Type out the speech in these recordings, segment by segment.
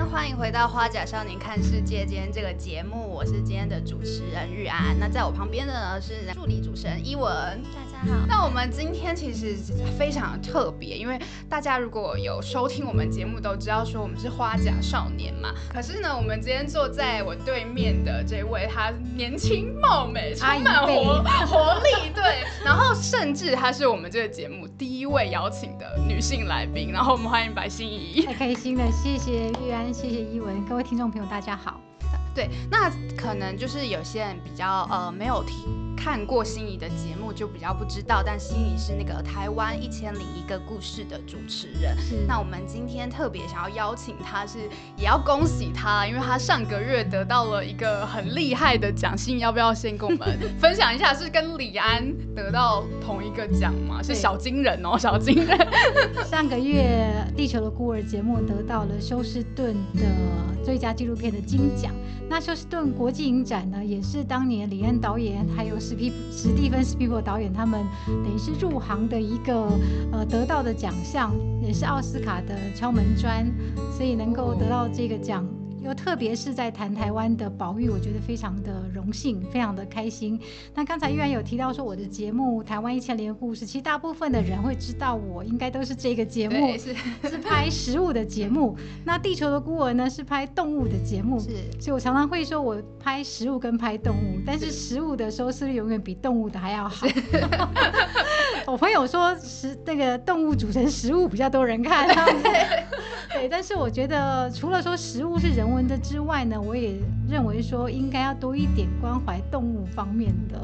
天欢迎回到《花甲少年看世界》今天这个节目，我是今天的主持人玉安。那在我旁边的呢是助理主持人伊文。大家好。那我们今天其实非常特别，因为大家如果有收听我们节目都知道说我们是花甲少年嘛。可是呢，我们今天坐在我对面的这位，她年轻貌美，充满活活力，对。然后甚至她是我们这个节目第一位邀请的女性来宾。然后我们欢迎白心怡，太开心了，谢谢玉安，谢谢伊文，各位听众朋友，大家好。对，那可能就是有些人比较呃没有听。看过心仪的节目就比较不知道，但心仪是那个台湾一千零一个故事的主持人。那我们今天特别想要邀请他，是也要恭喜他，因为他上个月得到了一个很厉害的奖。心仪要不要先跟我们 分享一下？是跟李安得到同一个奖吗？是小金人哦，小金人。上个月《地球的孤儿》节目得到了休斯顿的最佳纪录片的金奖。那休斯顿国际影展呢，也是当年李安导演还有。史蒂史蒂芬斯皮伯导演他们等于是入行的一个呃得到的奖项，也是奥斯卡的敲门砖，所以能够得到这个奖。又特别是在谈台湾的保育，我觉得非常的荣幸，非常的开心。那刚才玉然有提到说我的节目《台湾一千年故事》，其实大部分的人会知道我应该都是这个节目是是拍食物的节目。那《地球的孤儿》呢是拍动物的节目，是，所以我常常会说我拍食物跟拍动物，但是食物的收视率永远比动物的还要好。我朋友说食那个动物组成食物比较多人看，对，但是我觉得除了说食物是人。文的之外呢，我也认为说应该要多一点关怀动物方面的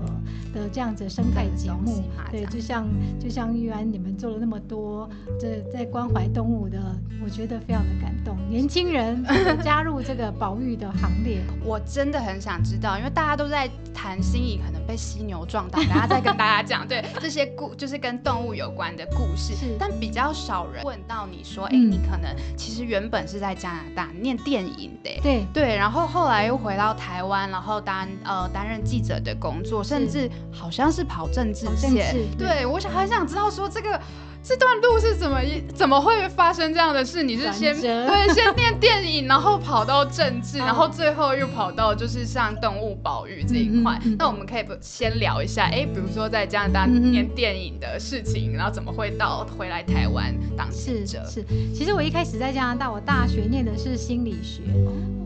的这样子生态节目。对，就像就像玉安你们做了那么多这在关怀动物的，我觉得非常的感动。年轻人加入这个保育的行列，我真的很想知道，因为大家都在谈心仪可能被犀牛撞到，等下再跟大家讲 对这些故就是跟动物有关的故事，但比较少人问到你说，哎，你可能其实原本是在加拿大念电影的。对对，然后后来又回到台湾，然后担呃担任记者的工作，甚至好像是跑政治线。对，我想很想知道说这个。这段路是怎么怎么会发生这样的事？你是先对先 念电影，然后跑到政治，然后最后又跑到就是像动物保育这一块。那我们可以先聊一下，哎，比如说在加拿大念电影的事情，然后怎么会到回来台湾当记者？是，其实我一开始在加拿大，我大学念的是心理学，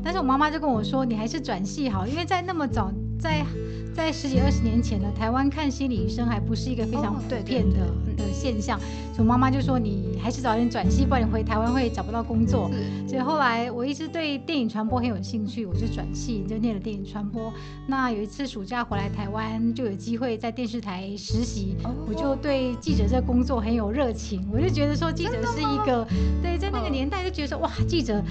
但是我妈妈就跟我说，你还是转系好，因为在那么早在。在十几二十年前呢，台湾看心理医生还不是一个非常普遍的的现象，所以妈妈就说你还是早点转系，不然你回台湾会找不到工作。所以后来我一直对电影传播很有兴趣，我就转系，就念了电影传播。那有一次暑假回来台湾，就有机会在电视台实习，我就对记者这工作很有热情，我就觉得说记者是一个，对，在那个年代就觉得说哇，记者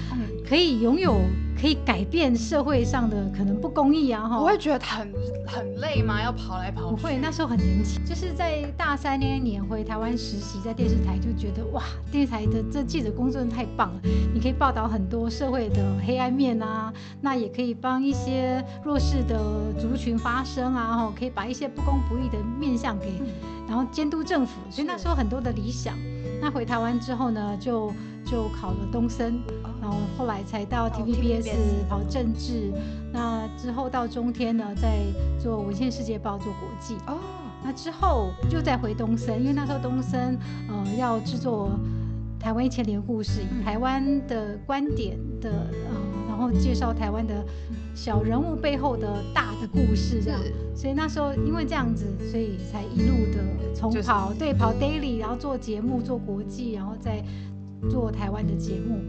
可以拥有。可以改变社会上的可能不公义啊！哈，不会觉得很很累吗？要跑来跑去？不会，那时候很年轻，就是在大三那一年回台湾实习，在电视台就觉得哇，电视台的这记者工作太棒了！你可以报道很多社会的黑暗面啊，那也可以帮一些弱势的族群发声啊，吼，可以把一些不公不义的面向给，然后监督政府。所以那时候很多的理想。那回台湾之后呢，就就考了东森。然后后来才到 TVBS 跑政治，那之后到中天呢，在做《文献世界报》做国际。哦，那之后就再回东森，因为那时候东森呃要制作台湾一千年故事，以台湾的观点的呃，然后介绍台湾的小人物背后的大的故事这样。所以那时候因为这样子，所以才一路的从跑对跑 daily，然后做节目做国际，然后再。做台湾的节目，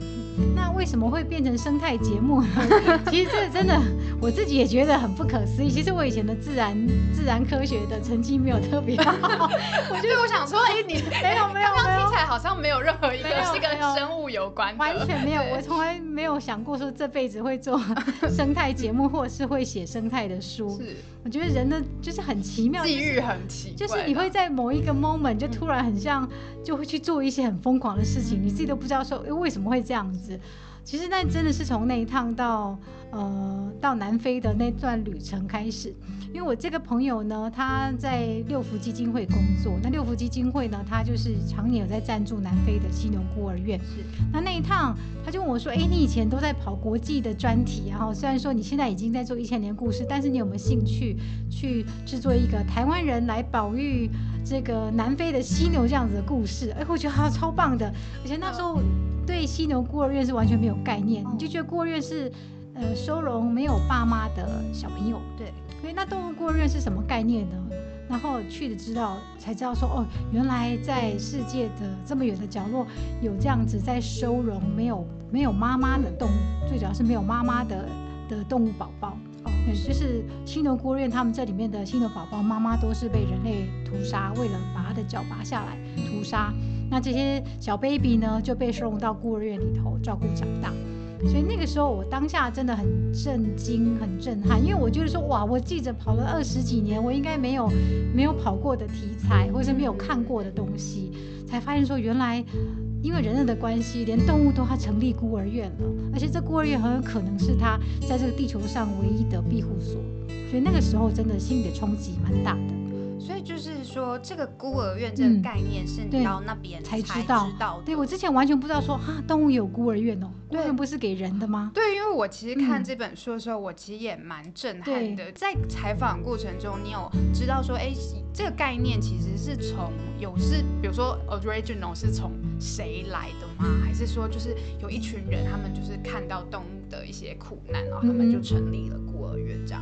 那为什么会变成生态节目呢？其实这真的我自己也觉得很不可思议。其实我以前的自然自然科学的成绩没有特别好，我觉得我想说，哎，你 没有没有，刚刚听起来好像没有任何一个是跟生物有关，完全没有。我从来没有想过说这辈子会做 生态节目，或者是会写生态的书。是，我觉得人的就是很奇妙，际遇很奇，就是你会在某一个 moment 就突然很像，就会去做一些很疯狂的事情。你。都不知道说，哎，为什么会这样子？其实那真的是从那一趟到呃到南非的那段旅程开始，因为我这个朋友呢，他在六福基金会工作，那六福基金会呢，他就是常年有在赞助南非的犀牛孤儿院。是，那那一趟他就问我说：“哎，你以前都在跑国际的专题，然后虽然说你现在已经在做一千年故事，但是你有没有兴趣去制作一个台湾人来保育这个南非的犀牛这样子的故事？”哎，我觉得他超棒的，而且那时候对犀牛孤儿院是完全没有概念，你就觉得孤儿院是。呃，收容没有爸妈的小朋友，对，所以那动物孤儿院是什么概念呢？然后去的知道才知道说，哦，原来在世界的这么远的角落，有这样子在收容没有没有妈妈的动物，最主要是没有妈妈的的动物宝宝。哦，就是犀牛孤儿院，他们这里面的犀牛宝宝妈妈都是被人类屠杀，为了把它的脚拔下来屠杀。那这些小 baby 呢，就被收容到孤儿院里头照顾长大。所以那个时候，我当下真的很震惊、很震撼，因为我觉得说，哇，我记者跑了二十几年，我应该没有没有跑过的题材，或是没有看过的东西，才发现说，原来因为人类的关系，连动物都要成立孤儿院了，而且这孤儿院很有可能是他在这个地球上唯一的庇护所。所以那个时候，真的心理的冲击蛮大的。就是说，这个孤儿院这个概念是你到那边才知道。对我之前完全不知道说啊，动物有孤儿院哦，孤儿院不是给人的吗？对，因为我其实看这本书的时候，我其实也蛮震撼的。在采访过程中，你有知道说，哎，这个概念其实是从有是，比如说 original 是从谁来的吗？还是说就是有一群人，他们就是看到动物的一些苦难，然后他们就成立了孤儿院这样？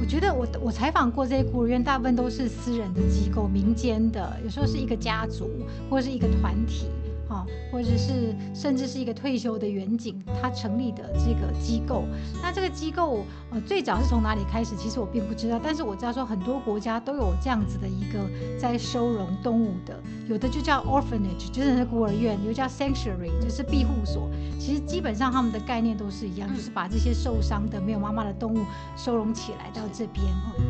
我觉得我我采访过这些孤儿院，大部分都是私人机构、民间的，有时候是一个家族或是一个团体。啊，或者是甚至是一个退休的远景，他成立的这个机构。那这个机构呃最早是从哪里开始？其实我并不知道，但是我知道说很多国家都有这样子的一个在收容动物的，有的就叫 orphanage，就是孤儿院；有叫 sanctuary，就是庇护所。其实基本上他们的概念都是一样，就是把这些受伤的没有妈妈的动物收容起来到这边，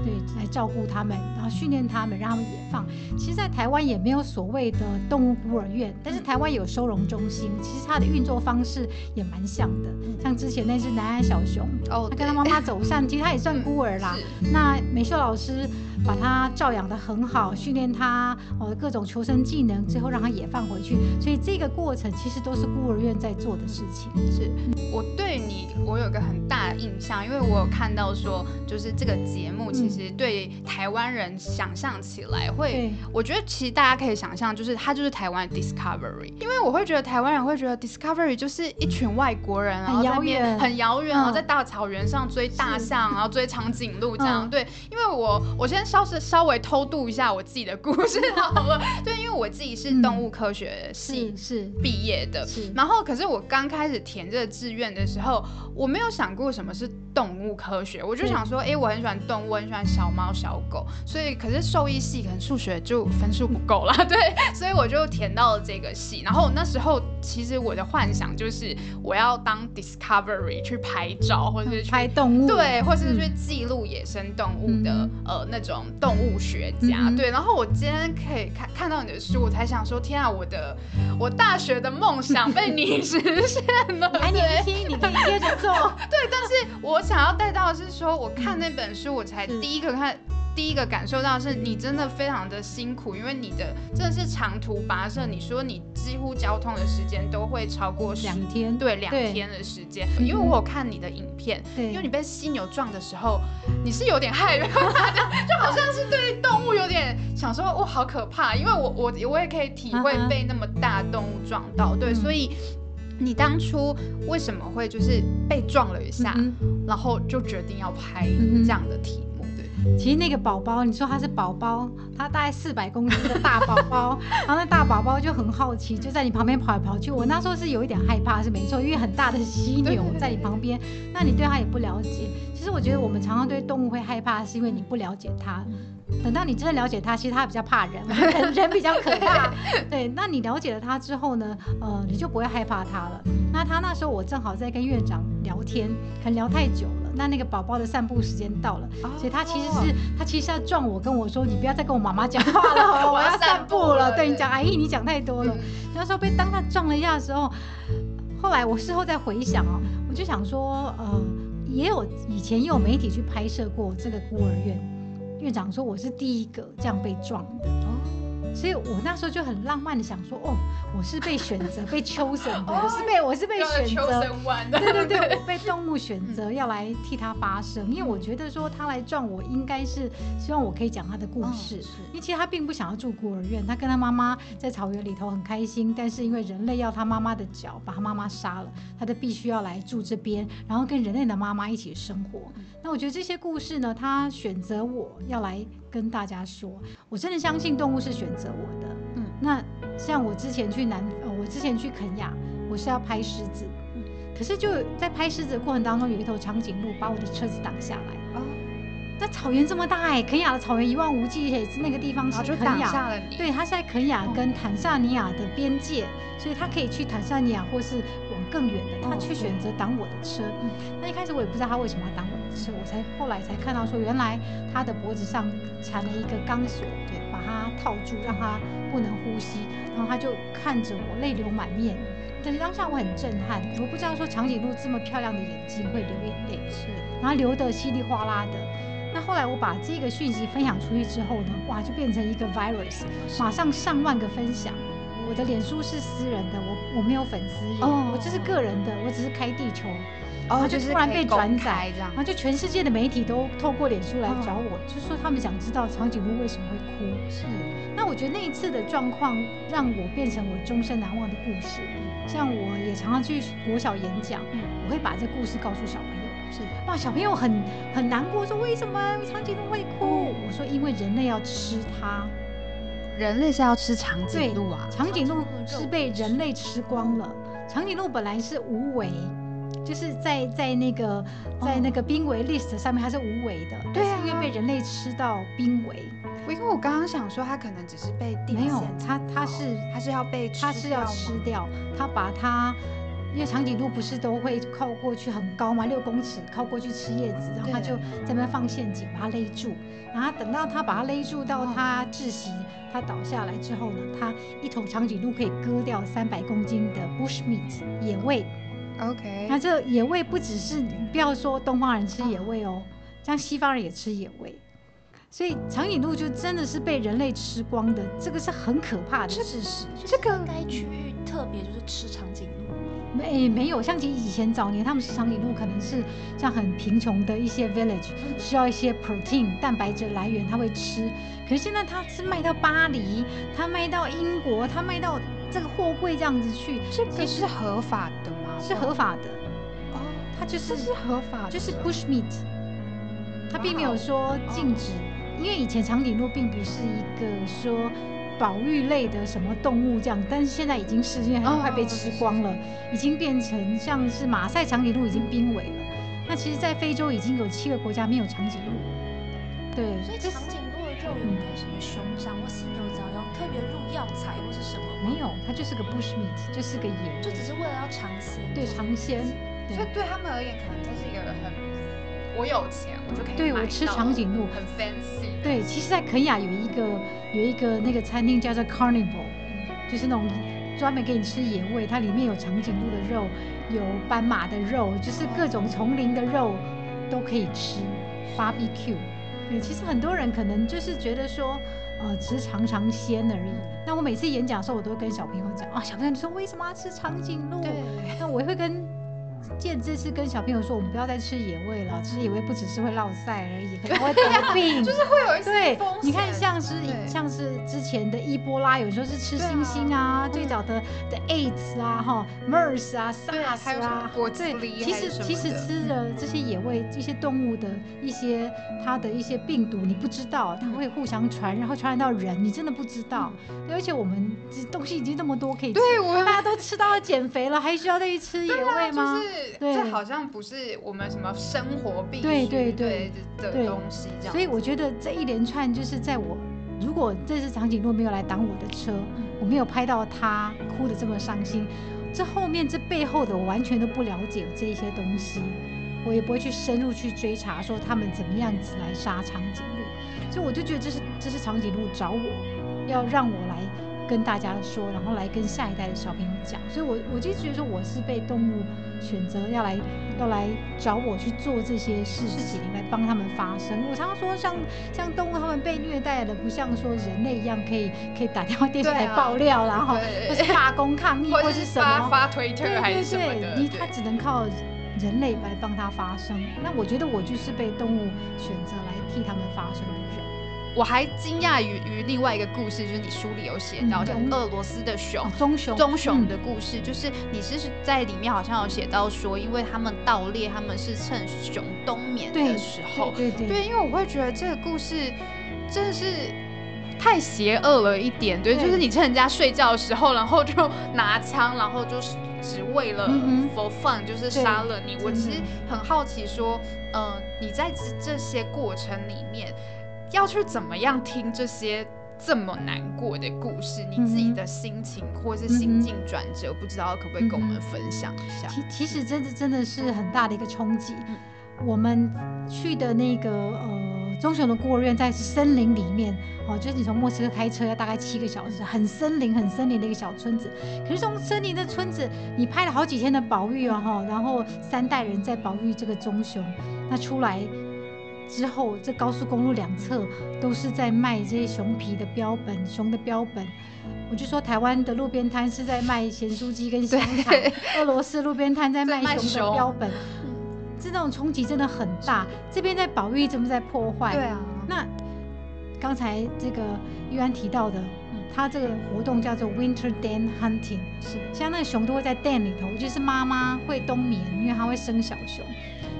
对，来照顾他们，然后训练他们，让他们野放。其实，在台湾也没有所谓的动物孤儿院，但是台湾。有收容中心，其实它的运作方式也蛮像的，像之前那只南安小熊，哦，他跟他妈妈走散，其实他也算孤儿啦。那美秀老师把他照养的很好，训练他哦各种求生技能，最后让他也放回去，所以这个过程其实都是孤儿院在做的事情。是我对你，我有个很大的印象，因为我有看到说，就是这个节目其实对台湾人想象起来会，我觉得其实大家可以想象，就是它就是台湾 Discovery。因为我会觉得台湾人会觉得 Discovery 就是一群外国人，然后遥远。很遥远，然后在大草原上追大象，然后追长颈鹿这样。对，因为我我先稍是稍微偷渡一下我自己的故事 好了。对，因为我自己是动物科学系是毕业的，然后可是我刚开始填这个志愿的时候，我没有想过什么是动物科学，我就想说，哎，我很喜欢动物，很喜欢小猫小狗，所以可是兽医系可能数学就分数不够了，对，所以我就填到了这个系，然后。然后那时候，其实我的幻想就是我要当 Discovery 去拍照，或者是拍动物，对，或者是去记录野生动物的呃那种动物学家，对。然后我今天可以看看到你的书，我才想说，天啊，我的我大学的梦想被你 实现了。还年轻，你可以接着做。对，但是我想要带到的是说，我看那本书，我才第一个看。第一个感受到是你真的非常的辛苦，因为你的真的是长途跋涉。你说你几乎交通的时间都会超过两天，对，两天的时间。因为我有看你的影片，因为你被犀牛撞的时候，你是有点害怕的，就好像是对动物有点想说，哇，好可怕。因为我我我也可以体会被那么大动物撞到，对，所以你当初为什么会就是被撞了一下，然后就决定要拍这样的题？其实那个宝宝，你说他是宝宝，他大概四百公斤的大宝宝，然后那大宝宝就很好奇，就在你旁边跑来跑去。我那时候是有一点害怕，是没错，因为很大的犀牛在你旁边，那你对它也不了解。其实我觉得我们常常对动物会害怕，是因为你不了解它。等到你真的了解它，其实它比较怕人，人比较可怕。对，那你了解了它之后呢，呃，你就不会害怕它了。那他那时候我正好在跟院长聊天，可能聊太久了。那那个宝宝的散步时间到了，所以他其实是他其实要撞我，跟我说你不要再跟我妈妈讲话了，我要散步了。对你讲阿姨，你讲太多了。那时候被当他撞了一下的时候，后来我事后再回想哦，我就想说，呃，也有以前也有媒体去拍摄过这个孤儿院，院长说我是第一个这样被撞的。所以我那时候就很浪漫的想说，哦，我是被选择、被秋神的，我是被我是被选择，对对对，我被动物选择要来替他发声，因为我觉得说他来撞我，应该是希望我可以讲他的故事。因为其实他并不想要住孤儿院，他跟他妈妈在草原里头很开心，但是因为人类要他妈妈的脚，把他妈妈杀了，他就必须要来住这边，然后跟人类的妈妈一起生活。那我觉得这些故事呢，他选择我要来。跟大家说，我真的相信动物是选择我的。嗯，那像我之前去南，呃，我之前去肯亚，我是要拍狮子，可是就在拍狮子的过程当中，有一头长颈鹿把我的车子挡下来。哦，那草原这么大哎，肯亚的草原一望无际，那个地方是肯亚，对，它是在肯亚跟坦萨尼亚的边界，所以它可以去坦萨尼亚或是往更远的，它却选择挡我的车。嗯那一开始我也不知道它为什么要挡我。是我才后来才看到说，原来他的脖子上缠了一个钢索，对，把他套住，让他不能呼吸。然后他就看着我，泪流满面。但是当下我很震撼，我不知道说长颈鹿这么漂亮的眼睛会流眼泪，是，然后流得稀里哗啦的。那后来我把这个讯息分享出去之后呢，哇，就变成一个 virus，马上上万个分享。我的脸书是私人的，我我没有粉丝哦，我这是个人的，我只是开地球。然后就突然被转载，这样然后就全世界的媒体都透过脸书来找我，就说他们想知道长颈鹿为什么会哭。是，那我觉得那一次的状况让我变成我终身难忘的故事。像我也常常去国小演讲，我会把这故事告诉小朋友。是，哇，小朋友很很难过，说为什么长颈鹿会哭？我说因为人类要吃它，人类是要吃长颈鹿啊，长颈鹿是被人类吃光了。长颈鹿本来是无尾。就是在在那个在那个濒危 list 上面，它是无尾的，对啊，因为被人类吃到濒危。因为我刚刚想说，它可能只是被没有，它它是它是要被它是要吃掉，它把它，因为长颈鹿不是都会靠过去很高嘛？六公尺靠过去吃叶子，然后它就在那放陷阱把它勒住，然后等到它把它勒住到它窒息，它倒下来之后呢，它一头长颈鹿可以割掉三百公斤的 bush meat 野味。OK，那这野味不只是不要说东方人吃野味哦，像西方人也吃野味，所以长颈鹿就真的是被人类吃光的，这个是很可怕的事实。这个该区域特别就是吃长颈鹿？没没有，像以前早年他们吃长颈鹿可能是像很贫穷的一些 village 需要一些 protein 蛋白质来源，他会吃。可是现在他是卖到巴黎，他卖到英国，他卖到这个货柜这样子去，这个是合法的吗。是合法的哦，它就是是合法，就是 bush meat，它并没有说禁止，因为以前长颈鹿并不是一个说保育类的什么动物这样，但是现在已经是因为它快被吃光了，已经变成像是马赛长颈鹿已经濒危了。那其实，在非洲已经有七个国家没有长颈鹿，对，所以长颈鹿的肉有没有什么凶伤或性有早要特别入药材或是什么？没有，它就是个 bush meat，就是个野，就只是为了要尝鲜。对，尝鲜。所以对他们而言，可能这是一个很，我有钱，我就可以对我吃长颈鹿，很 fancy。对，其实，在肯雅有一个有一个那个餐厅叫做 Carnival，就是那种专门给你吃野味，它里面有长颈鹿的肉，有斑马的肉，就是各种丛林的肉都可以吃，barbecue。对，其实很多人可能就是觉得说。呃，只是尝尝鲜而已。那我每次演讲的时候，我都会跟小朋友讲啊，小朋友你说为什么要吃长颈鹿？对，那我会跟。见这次跟小朋友说，我们不要再吃野味了。吃野味不只是会落腮而已，可能会得病，就是会有一些对，你看像是像是之前的伊波拉，有时候是吃猩猩啊，最早的的 AIDS 啊，哈，MERS 啊，SARS 啊，对，其实其实吃的这些野味，这些动物的一些它的一些病毒，你不知道它会互相传，然后传染到人，你真的不知道。而且我们这东西已经那么多可以，对，我大家都吃到减肥了，还需要再去吃野味吗？这好像不是我们什么生活必须对对的东西，这样。所以我觉得这一连串就是在我，如果这次长颈鹿没有来挡我的车，我没有拍到它哭的这么伤心，这后面这背后的我完全都不了解这一些东西，我也不会去深入去追查说他们怎么样子来杀长颈鹿，所以我就觉得这是这是长颈鹿找我要让我来。跟大家说，然后来跟下一代的小朋友讲。所以，我我就觉得说，我是被动物选择要来要来找我去做这些事情，来帮他们发声。我常常说，像像动物他们被虐待的，不像说人类一样可以可以打电话 电视台爆料，然后或是罢工抗议，或是什么发推特还是什么的，你他只能靠。人类来帮他发声，那我觉得我就是被动物选择来替他们发声的人。我还惊讶于于另外一个故事，就是你书里有写到叫俄罗斯的熊，棕熊，棕熊的故事，就是你是在里面好像有写到说，因为他们盗猎，他们是趁熊冬眠的时候，对对对，因为我会觉得这个故事真的是太邪恶了一点，对，就是你趁人家睡觉的时候，然后就拿枪，然后就是。只为了 for fun，就是杀了你。我其实很好奇，说，呃，你在这这些过程里面，要去怎么样听这些这么难过的故事？你自己的心情或是心境转折，不知道可不可以跟我们分享一下？其其实真的真的是很大的一个冲击。我们去的那个呃。棕熊的孤儿院在森林里面，哦，就是你从莫斯科开车要大概七个小时，很森林、很森林的一个小村子。可是从森林的村子，你拍了好几天的保育啊，哈，然后三代人在保育这个棕熊。那出来之后，这高速公路两侧都是在卖这些熊皮的标本、熊的标本。我就说，台湾的路边摊是在卖咸酥鸡跟香肠，俄罗斯路边摊在卖熊的标本。这那种冲击真的很大，这边在保育，这边在破坏。对啊。那刚才这个玉安提到的，他这个活动叫做 Winter Den Hunting，是像那个熊都会在 den 里头，就是妈妈会冬眠，因为它会生小熊。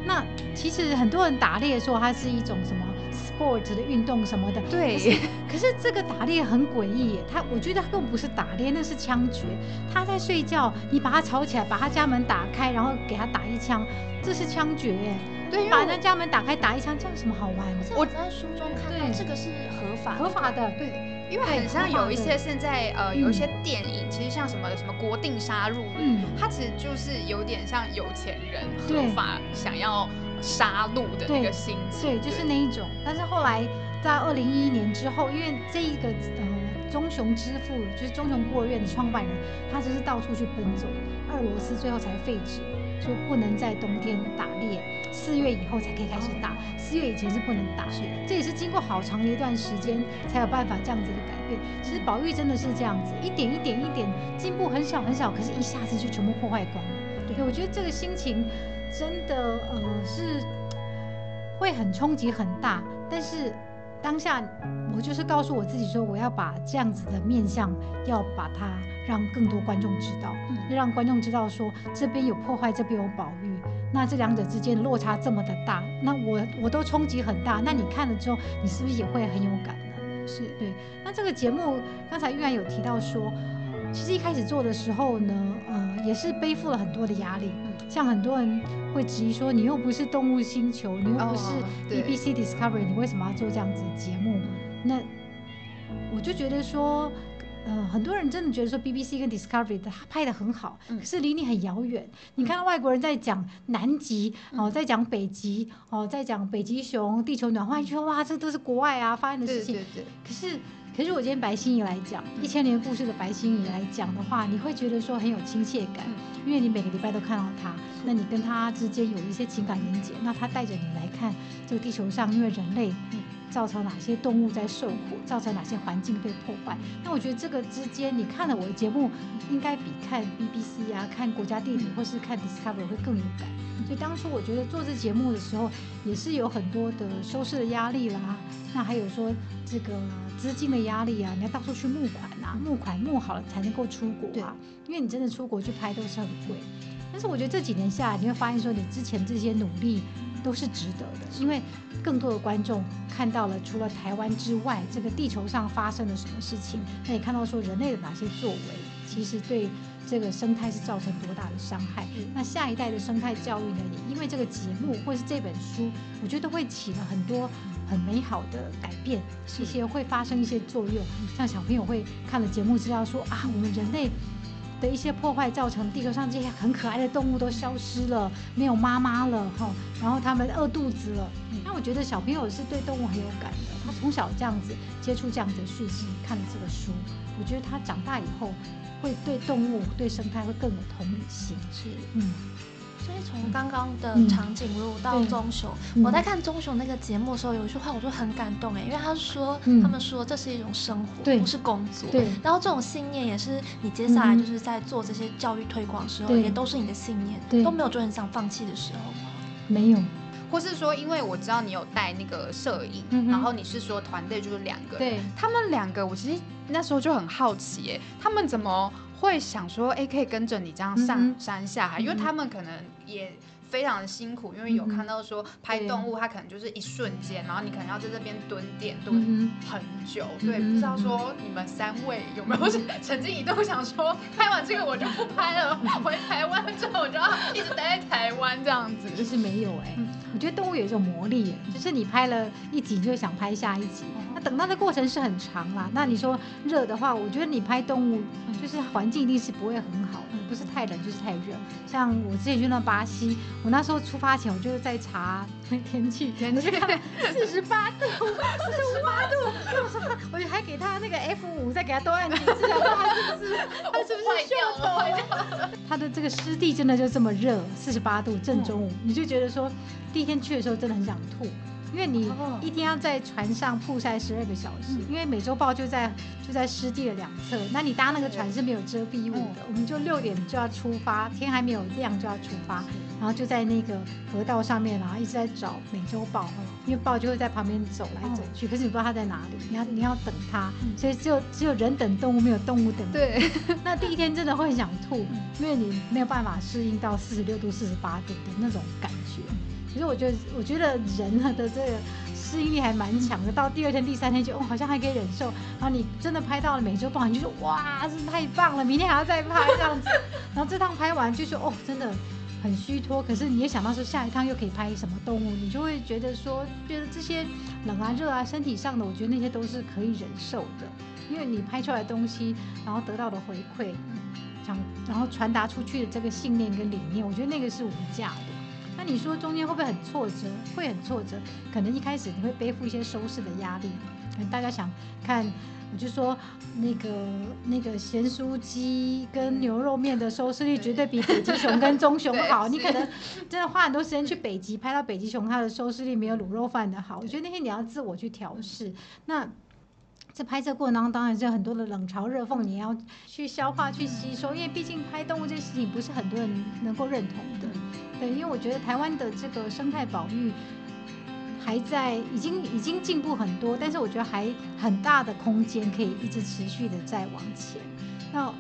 那其实很多人打猎说它是一种什么 sport 的运动什么的，对。可是这个打猎很诡异耶，他我觉得根本不是打猎，那是枪决。他在睡觉，你把他吵起来，把他家门打开，然后给他打一枪。这是枪决耶，对，把那家门打开打一枪，这样什么好玩？我在书中看到这个是合法合法的，对，因为很像有一些现在呃有一些电影，其实像什么什么国定杀戮，嗯，它其实就是有点像有钱人合法想要杀戮的那个心情，对，就是那一种。但是后来在二零一一年之后，因为这一个呃棕熊之父就是棕熊孤儿院的创办人，他只是到处去奔走，俄罗斯最后才废止。说不能在冬天打猎，四月以后才可以开始打，四月以前是不能打。是，这也是经过好长的一段时间才有办法这样子的改变。其实保育真的是这样子，一点一点一点进步很小很小，可是一下子就全部破坏光了。对，我觉得这个心情真的呃是会很冲击很大，但是。当下，我就是告诉我自己说，我要把这样子的面相，要把它让更多观众知道，让观众知道说这边有破坏，这边有保育，那这两者之间的落差这么的大，那我我都冲击很大，那你看了之后，你是不是也会很有感呢？是对。那这个节目刚才玉然有提到说，其实一开始做的时候呢，呃，也是背负了很多的压力，像很多人。会质疑说，你又不是动物星球，你又不是 BBC Discovery，你为什么要做这样子的节目？那我就觉得说，呃，很多人真的觉得说 BBC 跟 Discovery 的拍的很好，可是离你很遥远。你看到外国人在讲南极，哦，在讲北极，哦，在讲北极熊、地球暖化，你觉得哇，这都是国外啊发生的事情。对对对。可是。可是我今天白心怡来讲一千年故事的白心怡来讲的话，你会觉得说很有亲切感，因为你每个礼拜都看到他，那你跟他之间有一些情感连接，那他带着你来看这个地球上，因为人类造成哪些动物在受苦，造成哪些环境被破坏，那我觉得这个之间，你看了我的节目，应该比看 BBC 啊、看国家地理或是看 Discovery 会更有感。所以当初我觉得做这节目的时候，也是有很多的收视的压力啦，那还有说这个。资金的压力啊，你要到处去募款啊，募款募好了才能够出国啊，因为你真的出国去拍都是很贵。但是我觉得这几年下来，你会发现说你之前这些努力都是值得的，因为更多的观众看到了除了台湾之外，这个地球上发生了什么事情，那也看到说人类的哪些作为，其实对这个生态是造成多大的伤害。那下一代的生态教育呢，也因为这个节目或是这本书，我觉得会起了很多。很美好的改变，一些会发生一些作用，像小朋友会看了节目知道说啊，我们人类的一些破坏造成地球上这些很可爱的动物都消失了，没有妈妈了哈，然后他们饿肚子了。那我觉得小朋友是对动物很有感的，他从小这样子接触这样子的讯息，看了这个书，我觉得他长大以后会对动物、对生态会更有同理心。是，嗯。所以从刚刚的长颈鹿到棕熊，我在看棕熊那个节目的时候，有一句话我就很感动哎，因为他说他们说这是一种生活，不是工作。对。然后这种信念也是你接下来就是在做这些教育推广的时候，也都是你的信念，都没有就很想放弃的时候吗？没有。或是说，因为我知道你有带那个摄影，然后你是说团队就是两个，对，他们两个，我其实那时候就很好奇，哎，他们怎么会想说，哎，可以跟着你这样上山下海？因为他们可能也。非常的辛苦，因为有看到说拍动物，它可能就是一瞬间，然后你可能要在这边蹲点蹲很久。对，不知道说你们三位有没有 曾经一度想说，拍完这个我就不拍了，回台湾之后我就要一直待在台湾这样子。其实没有哎，我觉得动物有一种魔力，就是你拍了一集就想拍下一集，那等到的过程是很长啦。那你说热的话，我觉得你拍动物就是环境一定是不会很好的，不是太冷就是太热。像我之前去那巴西。我那时候出发前，我就在查天气，天气。四十八度，四十八度，我还给他那个 F 五，再给他多按几次，看 他是不是他是不是？他的这个湿地真的就这么热，四十八度正中午，你就觉得说第一天去的时候真的很想吐。因为你一天要在船上曝晒十二个小时，因为美洲豹就在就在湿地的两侧，那你搭那个船是没有遮蔽物的。我们就六点就要出发，天还没有亮就要出发，然后就在那个河道上面，然后一直在找美洲豹，因为豹就会在旁边走来走去，可是你不知道它在哪里，你要你要等它，所以只有只有人等动物，没有动物等人。对，那第一天真的会想吐，因为你没有办法适应到四十六度、四十八度的那种感觉。其实我觉得，我觉得人呢的这个适应力还蛮强的。到第二天、第三天就哦，好像还可以忍受。然后你真的拍到了美洲豹，你就说哇，真的太棒了，明天还要再拍这样子。然后这趟拍完就说哦，真的很虚脱。可是你也想到说下一趟又可以拍什么动物，你就会觉得说，觉得这些冷啊、热啊、身体上的，我觉得那些都是可以忍受的。因为你拍出来的东西，然后得到的回馈，想然后传达出去的这个信念跟理念，我觉得那个是无价的。那你说中间会不会很挫折？会很挫折，可能一开始你会背负一些收视的压力。可能大家想看，我就说那个那个咸酥鸡跟牛肉面的收视率绝对比北极熊跟棕熊好。你可能真的花很多时间去北极拍到北极熊，它的收视率没有卤肉饭的好。我觉得那些你要自我去调试。那在拍摄过程当中，当然是很多的冷嘲热讽，你要去消化去吸收，因为毕竟拍动物这件事情不是很多人能够认同的。对，因为我觉得台湾的这个生态保育还在，已经已经进步很多，但是我觉得还很大的空间可以一直持续的在往前。那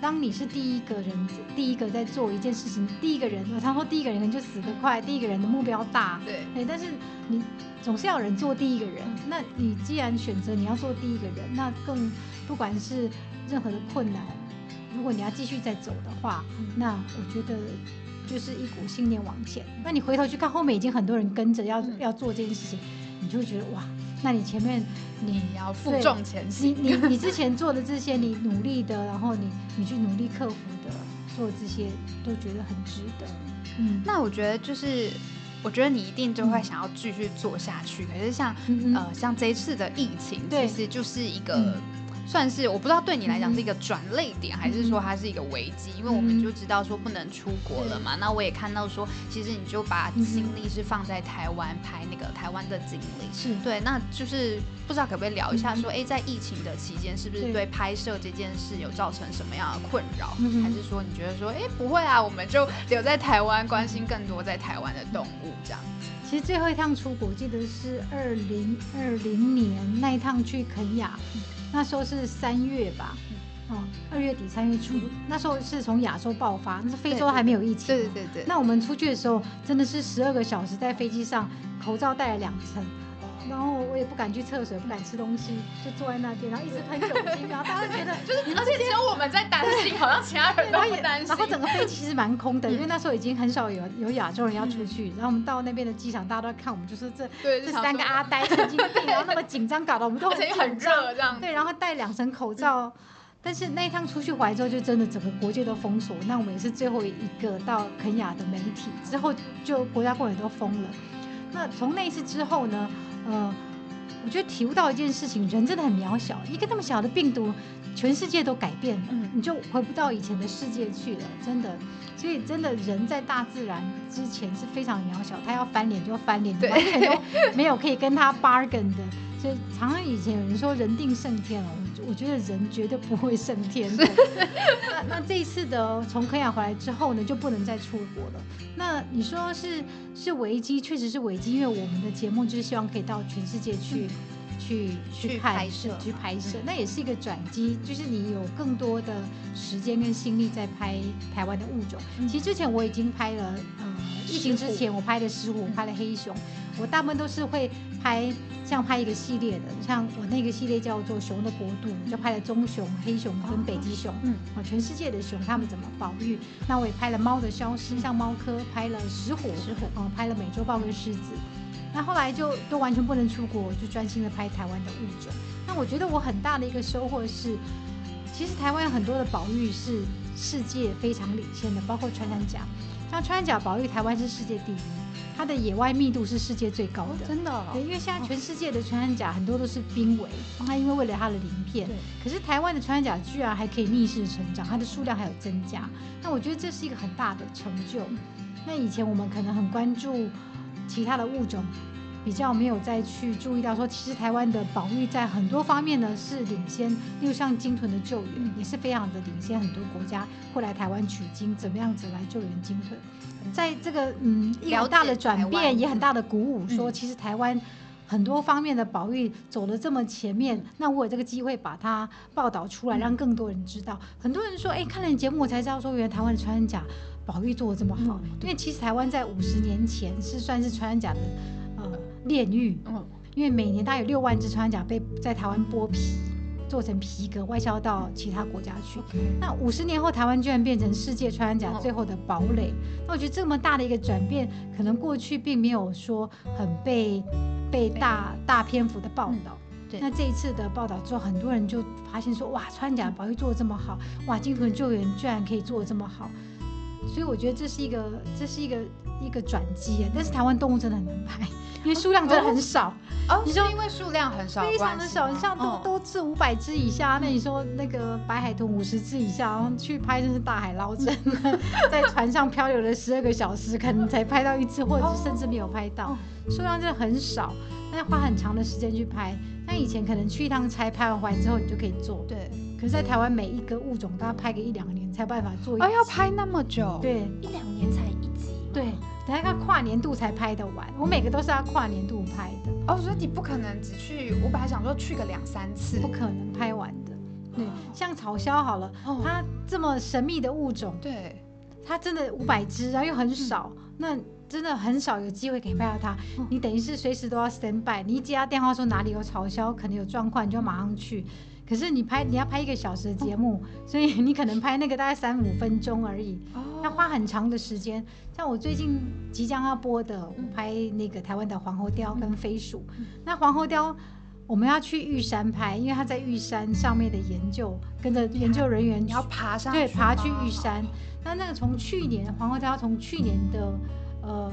当你是第一个人，第一个在做一件事情，第一个人，我常说第一个人就死得快，第一个人的目标大，对，对，但是你总是要有人做第一个人。那你既然选择你要做第一个人，那更不管是任何的困难，如果你要继续再走的话，那我觉得。就是一股信念往前，那你回头去看后面已经很多人跟着要要做这件事情，你就会觉得哇，那你前面你要负重前行，你你你之前做的这些，你努力的，然后你你去努力克服的，做这些都觉得很值得。嗯，那我觉得就是，我觉得你一定就会想要继续做下去。可是像呃像这一次的疫情，其实就是一个。算是我不知道对你来讲是一个转泪点，还是说它是一个危机？因为我们就知道说不能出国了嘛。那我也看到说，其实你就把精力是放在台湾拍那个台湾的经历。是对，那就是不知道可不可以聊一下说，哎，在疫情的期间，是不是对拍摄这件事有造成什么样的困扰？还是说你觉得说，哎，不会啊，我们就留在台湾，关心更多在台湾的动物这样子。其实最后一趟出国，记得是二零二零年那一趟去肯雅。那时候是三月吧，哦，二月底三月初，那时候是从亚洲爆发，那是非洲还没有疫情。对对对。那我们出去的时候，真的是十二个小时在飞机上，口罩戴了两层。然后我也不敢去厕所，不敢吃东西，就坐在那边，然后一直喷酒精，然后大家觉得 就是，而且只有我们在担心，好像其他人都不担心。然后整个飞机其实蛮空的，因为那时候已经很少有有亚洲人要出去。然后我们到那边的机场，大家都在看我们，就是这这三个阿呆神经病，然后那么紧张，搞得我们都很 很热这样。对，然后戴两层口罩。但是那一趟出去回来之后，就真的整个国界都封锁。那我们也是最后一个到肯雅的媒体，之后就国家公园都封了。那从那一次之后呢，呃，我觉得体悟到一件事情，人真的很渺小，一个那么小的病毒。全世界都改变了，你就回不到以前的世界去了，真的。所以真的人在大自然之前是非常渺小，他要翻脸就翻脸，完全都 没有可以跟他 bargain 的。所以常常以前有人说人定胜天哦，我我觉得人绝对不会胜天的。那那这一次的从肯亚回来之后呢，就不能再出国了。那你说是是危机，确实是危机，因为我们的节目就是希望可以到全世界去。去去拍摄，去拍摄，那也是一个转机，就是你有更多的时间跟心力在拍台湾的物种。其实之前我已经拍了，嗯，疫情之前我拍的狮虎，拍了黑熊，我大部分都是会拍像拍一个系列的，像我那个系列叫做《熊的国度》，就拍了棕熊、黑熊跟北极熊，嗯，啊，全世界的熊他们怎么保育？那我也拍了猫的消失，像猫科拍了石虎，石虎，哦，拍了美洲豹跟狮子。那后来就都完全不能出国，就专心的拍台湾的物种。那我觉得我很大的一个收获是，其实台湾有很多的保育是世界非常领先的，包括穿山甲。像穿山甲保育，台湾是世界第一，它的野外密度是世界最高的。真的？对，因为现在全世界的穿山甲很多都是濒危，它因为为了它的鳞片。可是台湾的穿山甲居然还可以逆势成长，它的数量还有增加。那我觉得这是一个很大的成就。那以前我们可能很关注。其他的物种比较没有再去注意到，说其实台湾的保育在很多方面呢是领先，例如像鲸豚的救援也是非常的领先，很多国家会来台湾取经，怎么样子来救援鲸豚，在这个嗯一个大的转变也很大的鼓舞，说其实台湾很多方面的保育走的这么前面，那我有这个机会把它报道出来，让更多人知道。很多人说，哎，看了你节目我才知道，说原来台湾的穿山甲。保育做的这么好，因为其实台湾在五十年前是算是穿山甲的呃炼狱，嗯，因为每年大概有六万只穿山甲被在台湾剥皮做成皮革外销到其他国家去。那五十年后，台湾居然变成世界穿山甲最后的堡垒。那我觉得这么大的一个转变，可能过去并没有说很被被大大篇幅的报道。对。那这一次的报道之后，很多人就发现说，哇，穿山甲保育做的这么好，哇，金屯救援居然可以做的这么好。所以我觉得这是一个，这是一个一个转机但是台湾动物真的很难拍，因为数量真的很少。哦，你说因为数量很少，非常的少，你像都都是五百只以下，那你说那个白海豚五十只以下，然后去拍真是大海捞针，在船上漂流了十二个小时，可能才拍到一只，或者是甚至没有拍到，数量真的很少，那要花很长的时间去拍。那以前可能去一趟差，拍完回来之后你就可以做。对。可是，在台湾每一个物种都要拍个一两年才有办法做。哦，要拍那么久？对，一两年才一集。对，等下要跨年度才拍得完。我每个都是要跨年度拍的。哦，所以你不可能只去，我本来想说去个两三次，不可能拍完的。对，像草鸮好了，它这么神秘的物种，对，它真的五百只，然后又很少，那。真的很少有机会可以拍到它，你等于是随时都要 stand by。你一接到电话说哪里有嘲笑，可能有状况，你就要马上去。可是你拍你要拍一个小时的节目，所以你可能拍那个大概三五分钟而已，要花很长的时间。像我最近即将要播的，我拍那个台湾的黄喉貂跟飞鼠。那黄喉貂我们要去玉山拍，因为他在玉山上面的研究，跟着研究人员你要爬上对爬去玉山。那那个从去年黄喉雕从去年的。呃，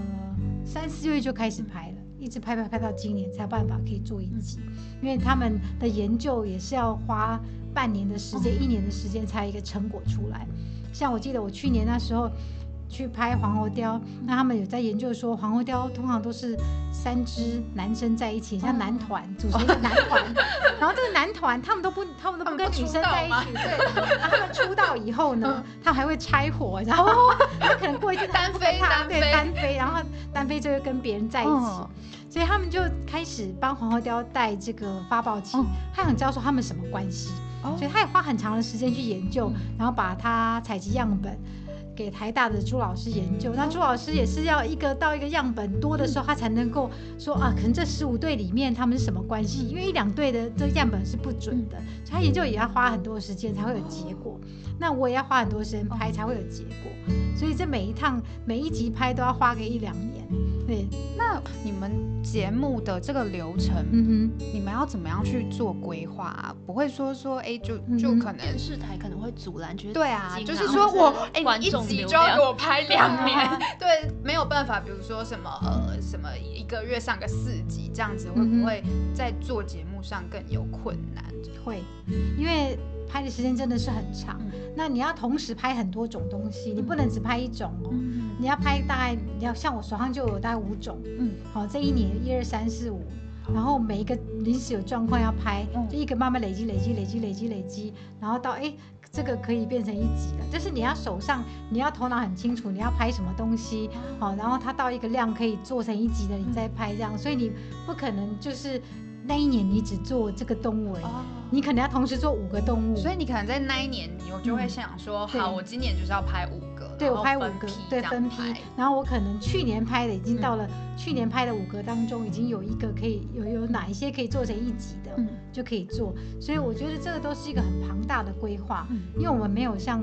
三四月就开始拍了，一直拍拍拍到今年才有办法可以做一集，因为他们的研究也是要花半年的时间、一年的时间才有一个成果出来。像我记得我去年那时候。去拍黄喉貂，那他们有在研究说，黄喉貂通常都是三只男生在一起，像男团 组成一个男团，然后这个男团他们都不，他们都不跟女生在一起，对，然后他们出道以后呢，他还会拆伙，然后 他可能过一次单飞，单飞，单飞，然后单飞就会跟别人在一起，所以他们就开始帮黄喉貂带这个发报器，他想知道说他们什么关系，所以他也花很长的时间去研究，然后把它采集样本。给台大的朱老师研究，那朱老师也是要一个到一个样本多的时候，他才能够说啊，可能这十五对里面他们是什么关系？因为一两对的这个样本是不准的，所以他研究也要花很多时间才会有结果。那我也要花很多时间拍才会有结果，所以这每一趟每一集拍都要花个一两年。对，那你们节目的这个流程，嗯哼，你们要怎么样去做规划啊？不会说说，哎，就就可能电视台可能会阻拦，觉得对啊，就是说我哎，一集就要给我拍两 年，对，没有办法，比如说什么呃什么一个月上个四集这样子，会不会在做节目上更有困难？会，因为。拍的时间真的是很长，那你要同时拍很多种东西，你不能只拍一种哦。你要拍大概，你要像我手上就有大概五种。嗯，好，这一年一二三四五，然后每一个临时有状况要拍，就一个慢慢累积累积累积累积累积，然后到哎这个可以变成一集了。就是你要手上你要头脑很清楚，你要拍什么东西，好，然后它到一个量可以做成一集的，你再拍这样。所以你不可能就是那一年你只做这个动物。你可能要同时做五个动物，所以你可能在那一年，你就会想说，好，我今年就是要拍五个，对我拍五个，对分批。然后我可能去年拍的已经到了，去年拍的五个当中，已经有一个可以有有哪一些可以做成一集的，就可以做。所以我觉得这个都是一个很庞大的规划，因为我们没有像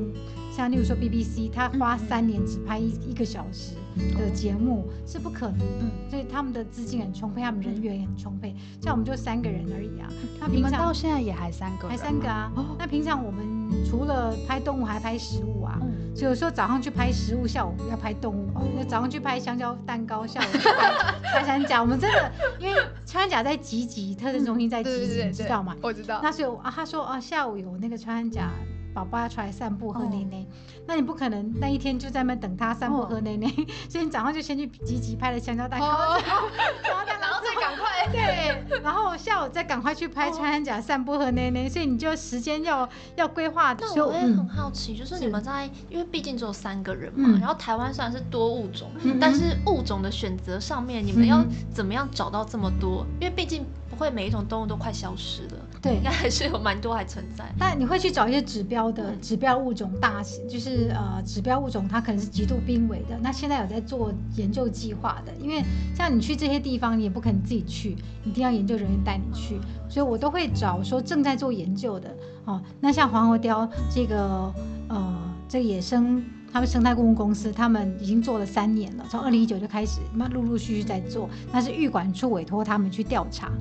像例如说 BBC，它花三年只拍一一个小时。的节目是不可能，嗯，所以他们的资金很充沛，他们人员也很充沛，像我们就三个人而已啊。那平常到现在也还三个，还三个啊。那平常我们除了拍动物，还拍食物啊。所以有时候早上去拍食物，下午要拍动物。那早上去拍香蕉蛋糕，下午拍穿 山甲。我们真的，因为穿山甲在集集特征中心在集集，知道吗？我知道。那所以啊，他说啊，下午有那个穿山甲。宝宝要出来散步喝奶奶，那你不可能那一天就在那等他散步喝奶奶，所以你早上就先去积极拍了香蕉蛋糕，然后再赶快。对，然后下午再赶快去拍穿山甲散步喝奶奶，所以你就时间要要规划。那我也很好奇，就是你们在，因为毕竟只有三个人嘛，然后台湾虽然是多物种，但是物种的选择上面，你们要怎么样找到这么多？因为毕竟。会每一种动物都快消失了，对，应该还是有蛮多还存在。但你会去找一些指标的指标物种大型，就是呃指标物种它可能是极度濒危的。那现在有在做研究计划的，因为像你去这些地方，你也不可能自己去，一定要研究人员带你去，所以我都会找说正在做研究的。哦，那像黄喉貂这个呃这个野生。他们生态顾问公司，他们已经做了三年了，从二零一九就开始，那陆陆续续在做。那是玉管处委托他们去调查，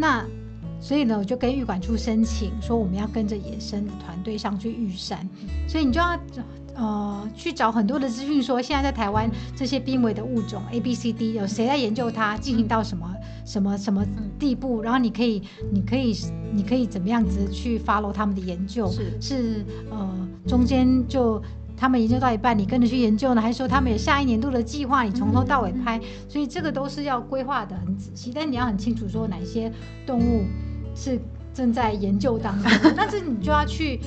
那所以呢，我就跟玉管处申请说，我们要跟着野生的团队上去玉山，所以你就要呃去找很多的资讯，说现在在台湾这些濒危的物种 A、B、C、D 有谁在研究它，进行到什么什么什么地步，然后你可以你可以你可以怎么样子去 follow 他们的研究，是是呃中间就。他们研究到一半，你跟着去研究呢，还是说他们有下一年度的计划，你从头到尾拍？所以这个都是要规划的很仔细，但你要很清楚说哪些动物是正在研究当中，但是你就要去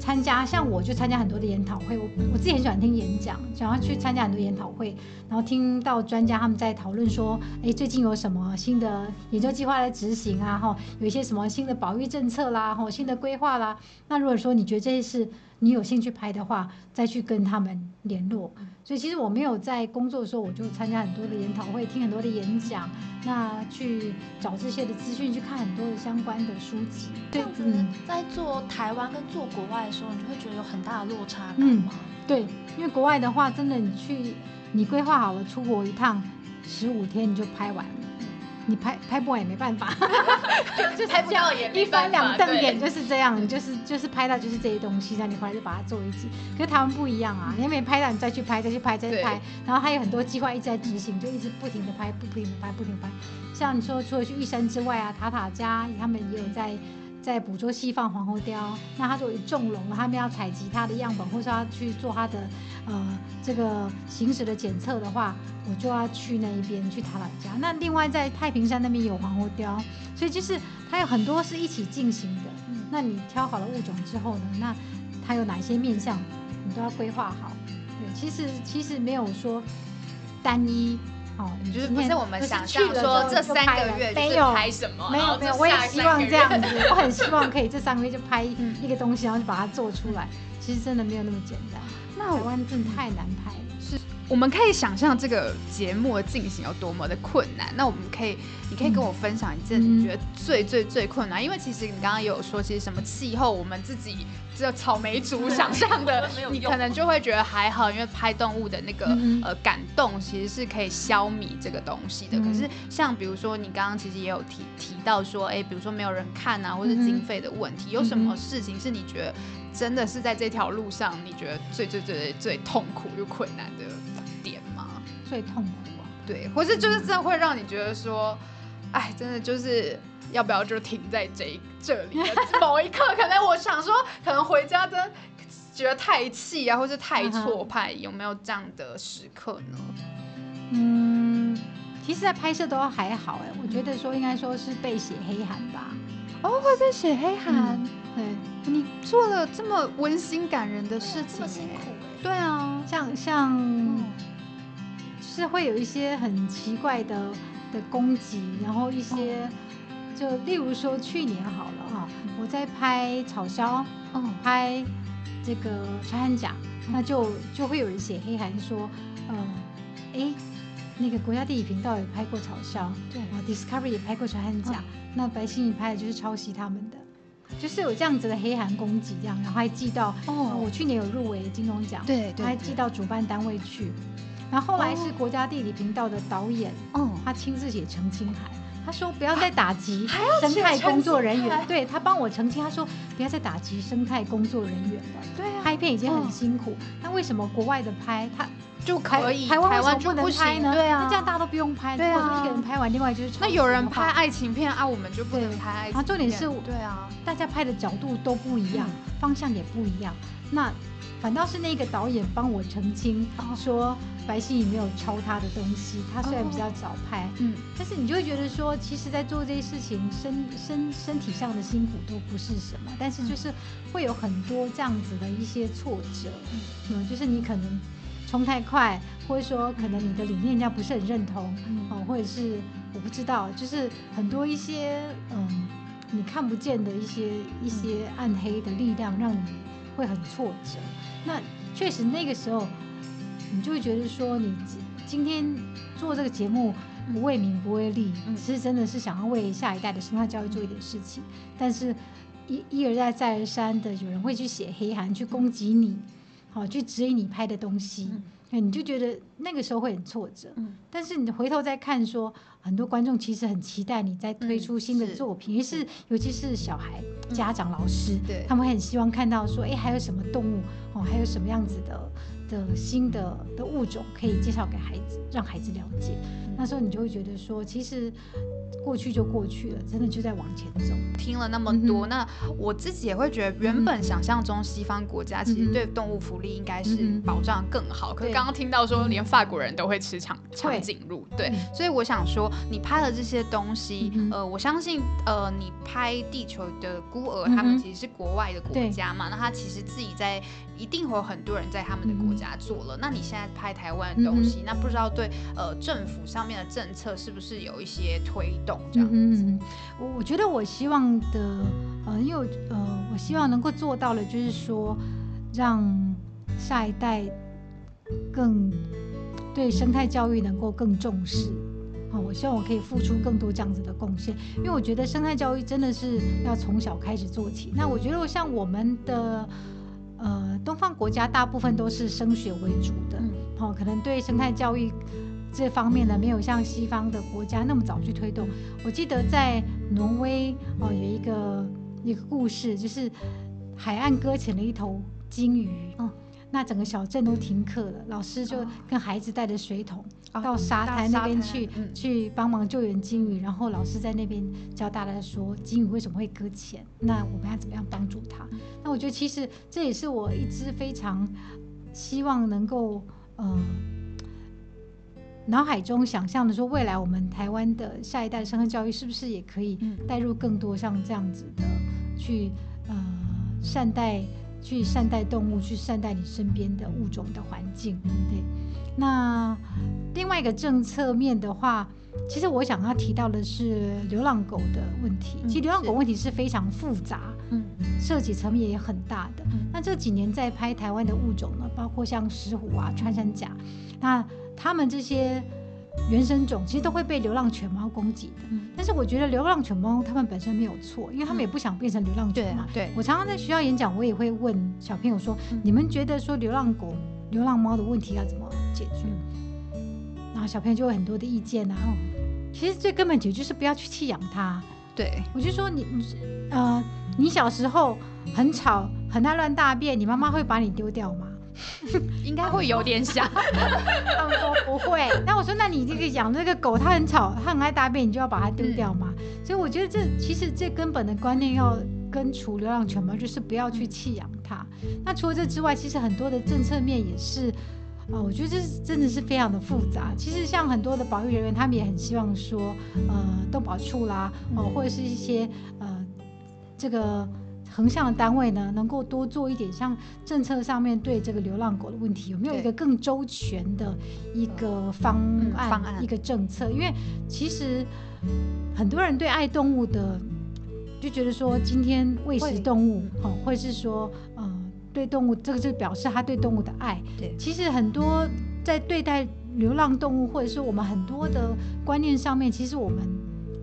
参加，像我就参加很多的研讨会，我我自己很喜欢听演讲，想要去参加很多研讨会，然后听到专家他们在讨论说，哎，最近有什么新的研究计划在执行啊？哈，有一些什么新的保育政策啦，哈，新的规划啦。那如果说你觉得这些是你有兴趣拍的话，再去跟他们联络。所以其实我没有在工作的时候，我就参加很多的研讨会，听很多的演讲，那去找这些的资讯，去看很多的相关的书籍。这样子，在做台湾跟做国外的时候，你就会觉得有很大的落差感吗？对，因为国外的话，真的你去，你规划好了出国一趟，十五天你就拍完。你拍拍不完也没办法，就拍不到也一翻两瞪眼就是这样，就是就是拍到就是这些东西，然后你回来就把它做一集。可是台湾不一样啊，你没拍到你再去拍，再去拍，再去拍，然后还有很多计划一直在执行，就一直不停的拍，不停的拍，不停的拍。像你说除了去玉山之外啊，塔塔家他们也有在。在捕捉西方黄喉貂，那他说有重龙，他们要采集它的样本，或是要去做它的呃这个行驶的检测的话，我就要去那一边去塔老家。那另外在太平山那边有黄喉貂，所以就是它有很多是一起进行的。那你挑好了物种之后呢，那它有哪些面向，你都要规划好。对，其实其实没有说单一。哦，就是不是我们想象说这三个月没有拍什么？没有没有，我也希望这样子，我很希望可以这三个月就拍一个东西，然后就把它做出来。其实真的没有那么简单，那台湾真的太难拍了。是，我们可以想象这个节目的进行有多么的困难。那我们可以，你可以跟我分享一件你觉得最最最困难，因为其实你刚刚也有说，其实什么气候，我们自己。只有草莓族 想象的，你可能就会觉得还好，因为拍动物的那个呃感动其实是可以消弭这个东西的。可是像比如说你刚刚其实也有提提到说，哎，比如说没有人看啊，或者经费的问题，有什么事情是你觉得真的是在这条路上你觉得最最最最痛苦又困难的点吗？最痛苦啊，对，或是就是真的会让你觉得说，哎，真的就是。要不要就停在这这里？某一刻，可能我想说，可能回家真觉得太气啊，或是太挫败，有没有这样的时刻呢？嗯，其实，在拍摄都还好哎，我觉得说应该说是被写黑函吧。哦，会被写黑函？对，你做了这么温馨感人的事情，辛苦对啊，像像，就是会有一些很奇怪的的攻击，然后一些。就例如说，去年好了哈，我在拍草鸮，嗯，拍这个穿山甲，那就就会有人写黑函说，嗯，哎，那个国家地理频道也拍过草鸮，对，啊，Discovery 也拍过穿山甲，那白心怡拍的就是抄袭他们的，就是有这样子的黑函攻击，这样，然后还寄到，哦，我去年有入围金钟奖，对，还寄到主办单位去，然后后来是国家地理频道的导演，哦，他亲自写澄清函。他说不要再打击生态工作人员，对他帮我澄清。他说不要再打击生态工作人员了。对啊，拍片已经很辛苦，那为什么国外的拍他就可以，台湾不能拍呢？对啊，那这样大家都不用拍，对啊，一个人拍完，另外就是那有人拍爱情片啊，我们就不能拍爱情片。重点是，对啊，大家拍的角度都不一样，方向也不一样。那反倒是那个导演帮我澄清说。白歆也没有抄他的东西，他虽然比较早拍，嗯，但是你就会觉得说，其实，在做这些事情，身身身体上的辛苦都不是什么，但是就是会有很多这样子的一些挫折，嗯，就是你可能冲太快，或者说可能你的理念人家不是很认同，哦，或者是我不知道，就是很多一些嗯你看不见的一些一些暗黑的力量，让你会很挫折。那确实那个时候。你就会觉得说，你今天做这个节目不为名不为利，其实真的是想要为下一代的生态教育做一点事情。但是，一一而再再而三的有人会去写黑函去攻击你，好去质疑你拍的东西，你就觉得那个时候会很挫折。但是你回头再看说，很多观众其实很期待你在推出新的作品，于是尤其是小孩、家长、老师，他们很希望看到说，哎，还有什么动物哦，还有什么样子的。的新的的物种可以介绍给孩子，让孩子了解。那时候你就会觉得说，其实过去就过去了，真的就在往前走。听了那么多，那我自己也会觉得，原本想象中西方国家其实对动物福利应该是保障更好。可是刚刚听到说，连法国人都会吃长长颈鹿，对。所以我想说，你拍的这些东西，呃，我相信，呃，你拍《地球的孤儿》，他们其实是国外的国家嘛，那他其实自己在。一定会有很多人在他们的国家做了。那你现在拍台湾的东西，那不知道对呃政府上面的政策是不是有一些推动这样子？我我觉得我希望的呃，因为呃，我希望能够做到的，就是说让下一代更对生态教育能够更重视。好，我希望我可以付出更多这样子的贡献，因为我觉得生态教育真的是要从小开始做起。那我觉得像我们的。呃，东方国家大部分都是升学为主的，哦，可能对生态教育这方面呢，没有像西方的国家那么早去推动。我记得在挪威哦，有一个一个故事，就是海岸搁浅了一头鲸鱼。哦那整个小镇都停课了，老师就跟孩子带着水桶到沙滩那边去，去帮忙救援鲸鱼。然后老师在那边教大家说，鲸鱼为什么会搁浅？那我们要怎么样帮助它？那我觉得其实这也是我一直非常希望能够，呃，脑海中想象的说，未来我们台湾的下一代生态教育是不是也可以带入更多像这样子的去，呃，善待。去善待动物，去善待你身边的物种的环境。对，那另外一个政策面的话，其实我想要提到的是流浪狗的问题。其实流浪狗问题是非常复杂，嗯，涉及层面也很大的。那这几年在拍台湾的物种呢，包括像石虎啊、穿山甲，那他们这些原生种其实都会被流浪犬猫攻击的。嗯，但是我觉得流浪犬猫它们本身没有错，因为他们也不想变成流浪犬嘛。对，我常常在学校演讲，我也会问小朋友说：你们觉得说流浪狗、流浪猫的问题要怎么解决？然后小朋友就有很多的意见然后。其实最根本解决就是不要去弃养它。对，我就说你，呃，你小时候很吵、很爱乱大便，你妈妈会把你丢掉吗？应该会有点想。他们说不会。那我说，那你这个养这个狗，它很吵，它很爱大便，你就要把它丢掉吗？所以我觉得这其实最根本的观念要根除流浪犬嘛，就是不要去弃养它。那除了这之外，其实很多的政策面也是。哦，我觉得这是真的是非常的复杂。其实像很多的保育人员，他们也很希望说，呃，动保处啦，哦，或者是一些呃这个横向的单位呢，能够多做一点，像政策上面对这个流浪狗的问题，有没有一个更周全的一个方案、方案一个政策？因为其实很多人对爱动物的就觉得说，今天喂食动物，哦，或是说，呃。对动物，这个就表示他对动物的爱。对，其实很多在对待流浪动物，或者是我们很多的观念上面，其实我们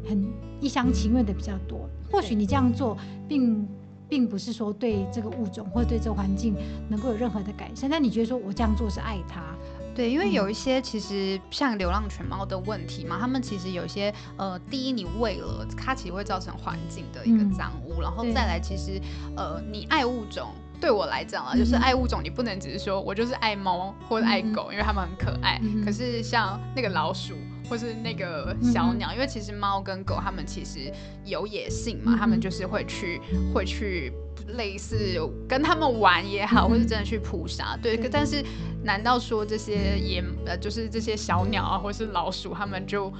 很一厢情愿的比较多。或许你这样做，并并不是说对这个物种或者对这个环境能够有任何的改善，但你觉得说我这样做是爱它？对，因为有一些其实像流浪犬猫的问题嘛，他们其实有一些呃，第一你喂了它，其实会造成环境的一个脏污，然后再来其实呃，你爱物种。对我来讲啊，就是爱物种，你不能只是说我就是爱猫或者爱狗，因为它们很可爱。可是像那个老鼠或是那个小鸟，因为其实猫跟狗它们其实有野性嘛，它们就是会去会去类似跟他们玩也好，或是真的去扑杀。对，但是难道说这些野呃就是这些小鸟啊，或是老鼠，他们就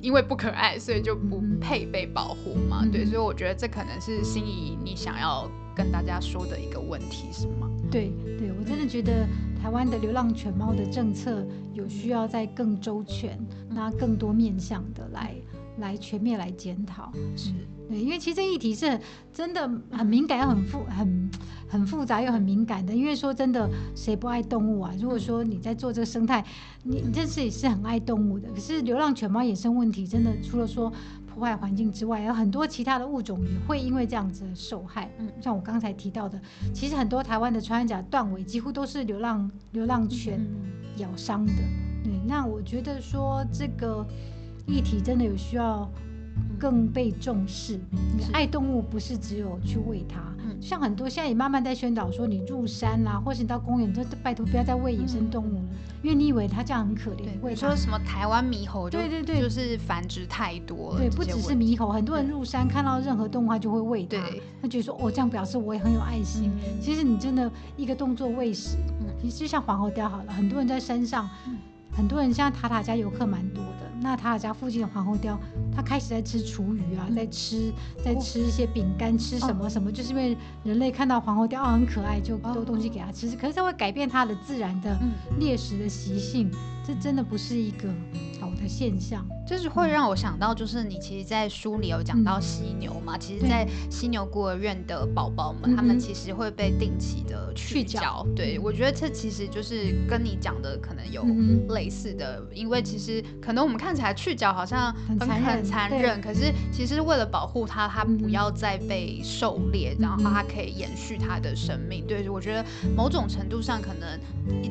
因为不可爱，所以就不配被保护吗？对，所以我觉得这可能是心仪你想要。跟大家说的一个问题是吗？对对，我真的觉得台湾的流浪犬猫的政策有需要在更周全，那更多面向的来来全面来检讨。是对，因为其实这议题是真的很敏感又很复很很复杂又很敏感的。因为说真的，谁不爱动物啊？如果说你在做这个生态，你你这是也是很爱动物的。可是流浪犬猫野生问题，真的除了说。破坏环境之外，有很多其他的物种也会因为这样子受害。嗯，像我刚才提到的，其实很多台湾的穿山甲断尾，几乎都是流浪流浪犬咬伤的。对，那我觉得说这个议题真的有需要。更被重视。你爱动物不是只有去喂它，像很多现在也慢慢在宣导说，你入山啦，或是你到公园，都拜托不要再喂野生动物了，因为你以为它这样很可怜。对，说什么台湾猕猴，对对对，就是繁殖太多了。对，不只是猕猴，很多人入山看到任何动物，他就会喂它。他觉得说，哦，这样表示我也很有爱心。其实你真的一个动作喂食，其实就像黄喉貂好了，很多人在山上。很多人像塔塔家游客蛮多的，那塔塔家附近的皇后雕，它开始在吃厨余啊，在吃在吃一些饼干，吃什么什么，就是因为人类看到黄喉貂很可爱，就丢东西给它吃，可是它会改变它的自然的猎食的习性，这真的不是一个好。的现象。就是会让我想到，就是你其实，在书里有讲到犀牛嘛，其实，在犀牛孤儿院的宝宝们，他们其实会被定期的去角。对我觉得这其实就是跟你讲的可能有类似的，因为其实可能我们看起来去角好像很很残忍，可是其实为了保护它，它不要再被狩猎，然后它可以延续它的生命。对，我觉得某种程度上，可能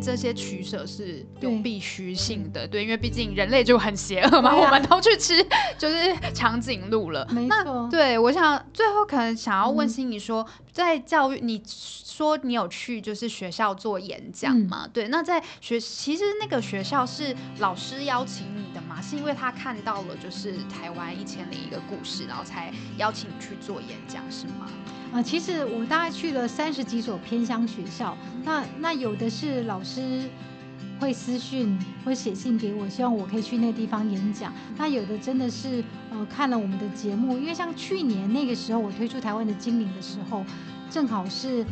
这些取舍是有必须性的。对，因为毕竟人类就很邪恶嘛，我们都去吃就是长颈鹿了。没错，对我想最后可能想要问心怡说，在教育你说你有去就是学校做演讲嘛？对，那在学其实那个学校是老师邀请你的嘛？是因为他看到了就是台湾一千零一个故事，然后才邀请你去做演讲是吗？啊，其实我大概去了三十几所偏乡学校，那那有的是老师。会私讯，会写信给我，希望我可以去那地方演讲。那有的真的是，呃，看了我们的节目，因为像去年那个时候我推出台湾的精灵的时候，正好是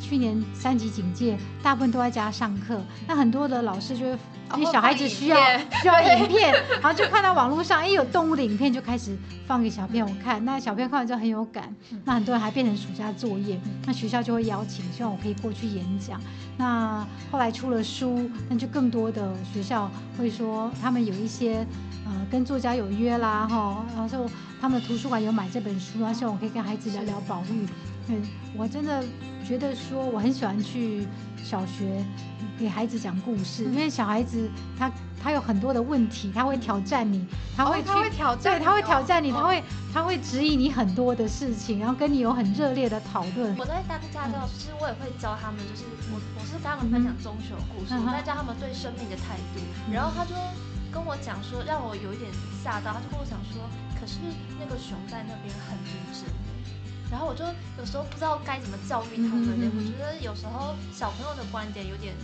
去年三级警戒，大部分都在家上课，那很多的老师就会。因为小孩子需要 需要影片，然后就看到网络上，一，有动物的影片，就开始放给小朋友看。那小朋友看完之后很有感，那很多人还变成暑假作业。那学校就会邀请，希望我可以过去演讲。那后来出了书，那就更多的学校会说，他们有一些呃跟作家有约啦，哈，然后他们的图书馆有买这本书，希望我可以跟孩子聊聊保育。嗯，我真的觉得说我很喜欢去小学。给孩子讲故事，因为小孩子他他有很多的问题，他会挑战你，他会他会挑战，对，他会挑战你，他会他会质疑你很多的事情，然后跟你有很热烈的讨论。我在当家教，其实我也会教他们，就是我我是跟他们分享中学故事，我在教他们对生命的态度。然后他就跟我讲说，让我有一点吓到，他就跟我讲说，可是那个熊在那边很认真。然后我就有时候不知道该怎么教育他们，我觉得有时候小朋友的观点有点。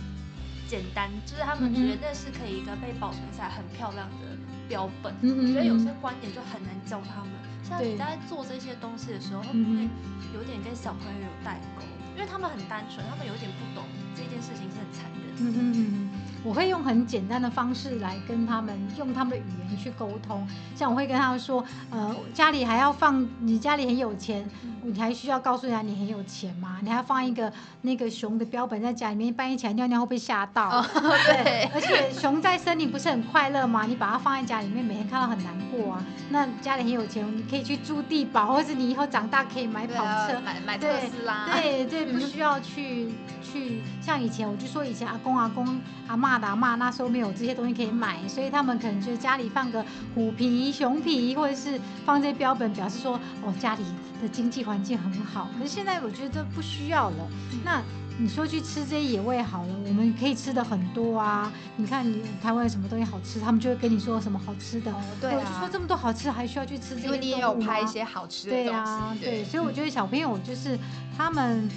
简单，就是他们觉得那是可以一个被保存下来很漂亮的标本。我觉得有些观点就很难教他们。像你在做这些东西的时候，会不会有点跟小朋友有代沟？因为他们很单纯，他们有点不懂这件事情是很残忍。嗯嗯嗯。我会用很简单的方式来跟他们用他们的语言去沟通，像我会跟他们说，呃，家里还要放，你家里很有钱，你还需要告诉人家你很有钱吗？你还放一个那个熊的标本在家里面，半夜起来尿尿会被吓到。对，而且熊在森林不是很快乐吗？你把它放在家里面，每天看到很难过啊。那家里很有钱，你可以去住地堡，或是你以后长大可以买跑车，买买特斯拉。对对，不需要去去像以前，我就说以前阿公阿公阿妈。打骂那时候没有这些东西可以买，所以他们可能就家里放个虎皮、熊皮，或者是放这些标本，表示说哦家里的经济环境很好。可是现在我觉得不需要了。那你说去吃这些野味好了，我们可以吃的很多啊。你看你台湾有什么东西好吃，他们就会跟你说什么好吃的。对啊。我就说这么多好吃，还需要去吃这些？因为你也有拍一些好吃的东西。对啊，对。所以我觉得小朋友就是他们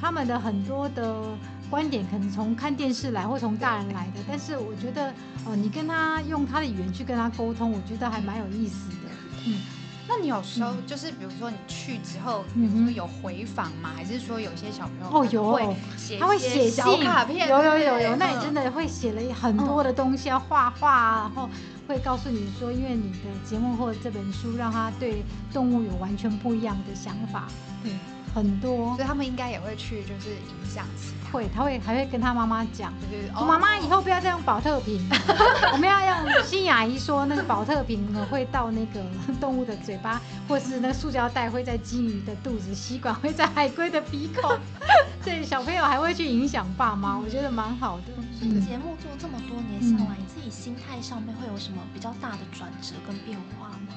他们的很多的。观点可能从看电视来，或从大人来的，但是我觉得，呃，你跟他用他的语言去跟他沟通，我觉得还蛮有意思的。嗯，那你有时候就是，比如说你去之后，有回访吗？还是说有些小朋友哦有，他会写小卡片，有有有有，那你真的会写了很多的东西，要画画，然后会告诉你说，因为你的节目或者这本书，让他对动物有完全不一样的想法。对。很多，所以他们应该也会去，就是影响。会，他会还会跟他妈妈讲，就是妈妈以后不要再用保特瓶，我们要用新雅姨说那个保特瓶呢会到那个 动物的嘴巴，或是那个塑胶袋会在金鱼的肚子，吸管会在海龟的鼻孔。所以小朋友还会去影响爸妈，我觉得蛮好的。节目做这么多年下来，你自己心态上面会有什么比较大的转折跟变化吗？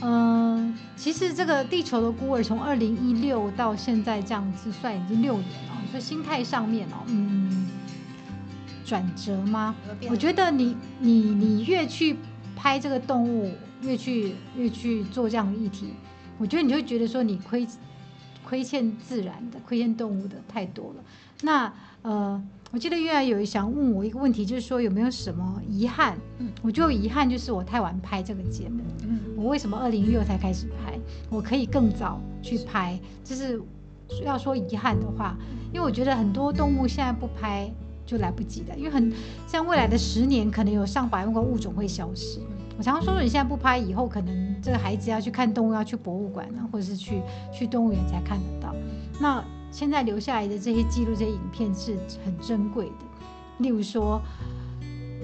嗯，其实这个地球的孤儿从二零一六到现在这样子算已经六年了，所以心态上面哦，嗯，转折吗？我觉得你你你越去拍这个动物，越去越去做这样的议题，我觉得你就会觉得说你亏亏欠自然的、亏欠动物的太多了。那呃。我记得月来有想问我一个问题，就是说有没有什么遗憾？嗯，我就遗憾就是我太晚拍这个节目。嗯，我为什么二零一六才开始拍？我可以更早去拍。就是要说遗憾的话，因为我觉得很多动物现在不拍就来不及了，因为很像未来的十年，可能有上百万个物种会消失。我常常说，你现在不拍，以后可能这个孩子要去看动物，要去博物馆呢，或者是去去动物园才看得到。那现在留下来的这些记录、这些影片是很珍贵的。例如说，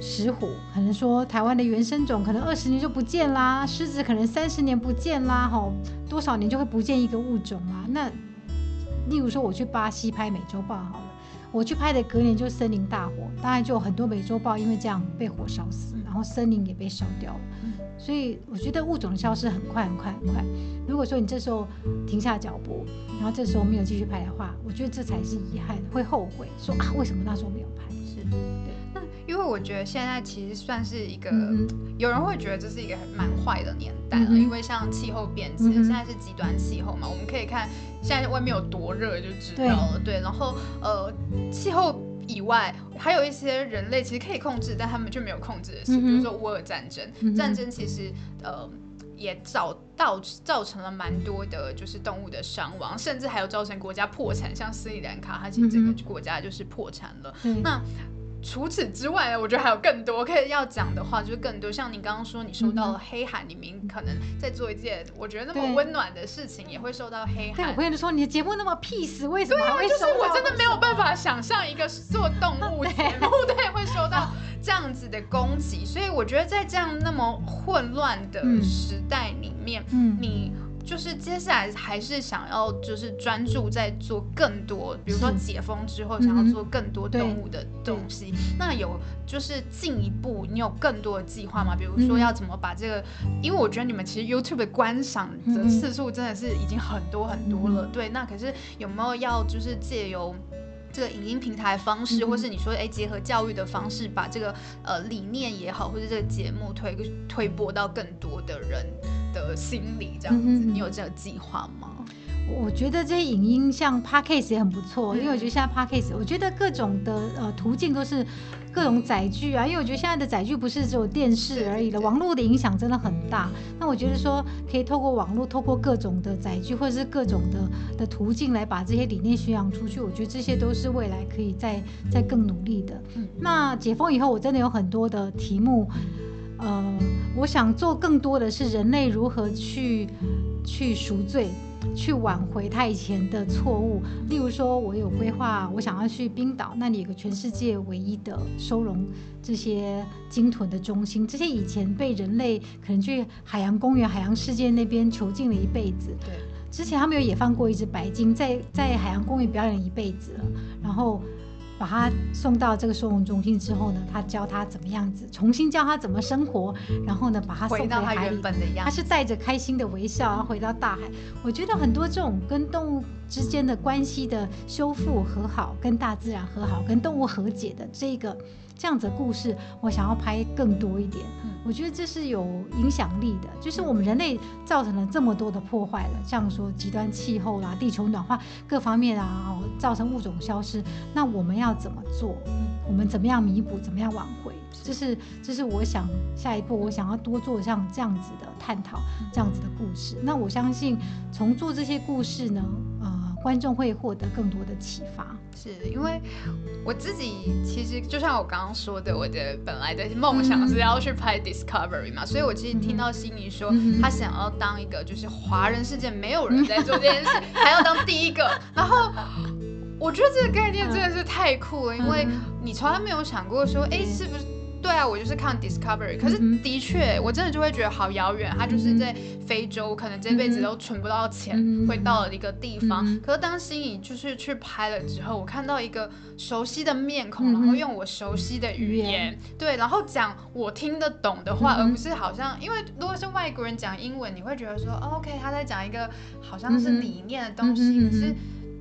石虎，可能说台湾的原生种可能二十年就不见啦；狮子可能三十年不见啦，吼，多少年就会不见一个物种啊。那例如说，我去巴西拍美洲豹好了，我去拍的隔年就森林大火，当然就有很多美洲豹因为这样被火烧死，然后森林也被烧掉了。所以我觉得物种的消失很快很快很快。如果说你这时候停下脚步，然后这时候没有继续拍的话，我觉得这才是遗憾，会后悔说啊，为什么那时候没有拍？是，对。那因为我觉得现在其实算是一个，有人会觉得这是一个蛮坏的年代了，因为像气候变迁，现在是极端气候嘛，我们可以看现在外面有多热就知道了。对，然后呃，气候。以外，还有一些人类其实可以控制，但他们却没有控制的事，比如说乌尔战争。战争其实，呃，也造到造成了蛮多的，就是动物的伤亡，甚至还有造成国家破产，像斯里兰卡，它其实整个国家就是破产了。那除此之外呢，我觉得还有更多可以要讲的话，就是更多像你刚刚说，你收到了黑函，你明可能在做一件我觉得那么温暖的事情，也会收到黑函。对，我朋友就说你的节目那么 peace，为什么会收？就是我真的没有办法想象一个做动物节目对会收到这样子的攻击，所以我觉得在这样那么混乱的时代里面，嗯，你。就是接下来还是想要就是专注在做更多，比如说解封之后想要做更多动物的东西。那有就是进一步，你有更多的计划吗？比如说要怎么把这个，因为我觉得你们其实 YouTube 的观赏的次数真的是已经很多很多了。对，那可是有没有要就是借由这个影音平台方式，或是你说哎结合教育的方式，把这个呃理念也好，或者这个节目推推播到更多的人？的心里这样子，你有这个计划吗？我觉得这些影音像 podcast 也很不错，因为我觉得现在 podcast，我觉得各种的呃途径都是各种载具啊，因为我觉得现在的载具不是只有电视而已了，网络的影响真的很大。那我觉得说可以透过网络，透过各种的载具或者是各种的的途径来把这些理念宣扬出去，我觉得这些都是未来可以再再更努力的。那解封以后，我真的有很多的题目。呃，我想做更多的是人类如何去去赎罪，去挽回他以前的错误。例如说，我有规划，我想要去冰岛，那里有个全世界唯一的收容这些鲸豚的中心。这些以前被人类可能去海洋公园、海洋世界那边囚禁了一辈子。对，之前他们有野放过一只白鲸，在在海洋公园表演一辈子了，然后。把他送到这个收容中心之后呢，他教他怎么样子，重新教他怎么生活，然后呢，把他送回海里。他是带着开心的微笑，然后回到大海。我觉得很多这种跟动物之间的关系的修复和好，跟大自然和好，跟动物和解的这个这样子的故事，我想要拍更多一点。我觉得这是有影响力的，就是我们人类造成了这么多的破坏了，像说极端气候啦、地球暖化各方面啊，造成物种消失。那我们要怎么做？我们怎么样弥补？怎么样挽回？这是这是我想下一步我想要多做像这样子的探讨，这样子的故事。那我相信从做这些故事呢，呃。观众会获得更多的启发，是因为我自己其实就像我刚刚说的，我的本来的梦想是要去拍 Discovery 嘛，所以我其实听到心仪说他想要当一个就是华人世界没有人在做这件事，还要当第一个，然后我觉得这个概念真的是太酷了，因为你从来没有想过说，哎，是不是？对啊，我就是看 Discovery，可是的确，我真的就会觉得好遥远。他就是在非洲，可能这辈子都存不到钱，会到了一个地方。可是当心仪就是去拍了之后，我看到一个熟悉的面孔，然后用我熟悉的语言，对，然后讲我听得懂的话，而不是好像，因为如果是外国人讲英文，你会觉得说，OK，他在讲一个好像是理念的东西，可是。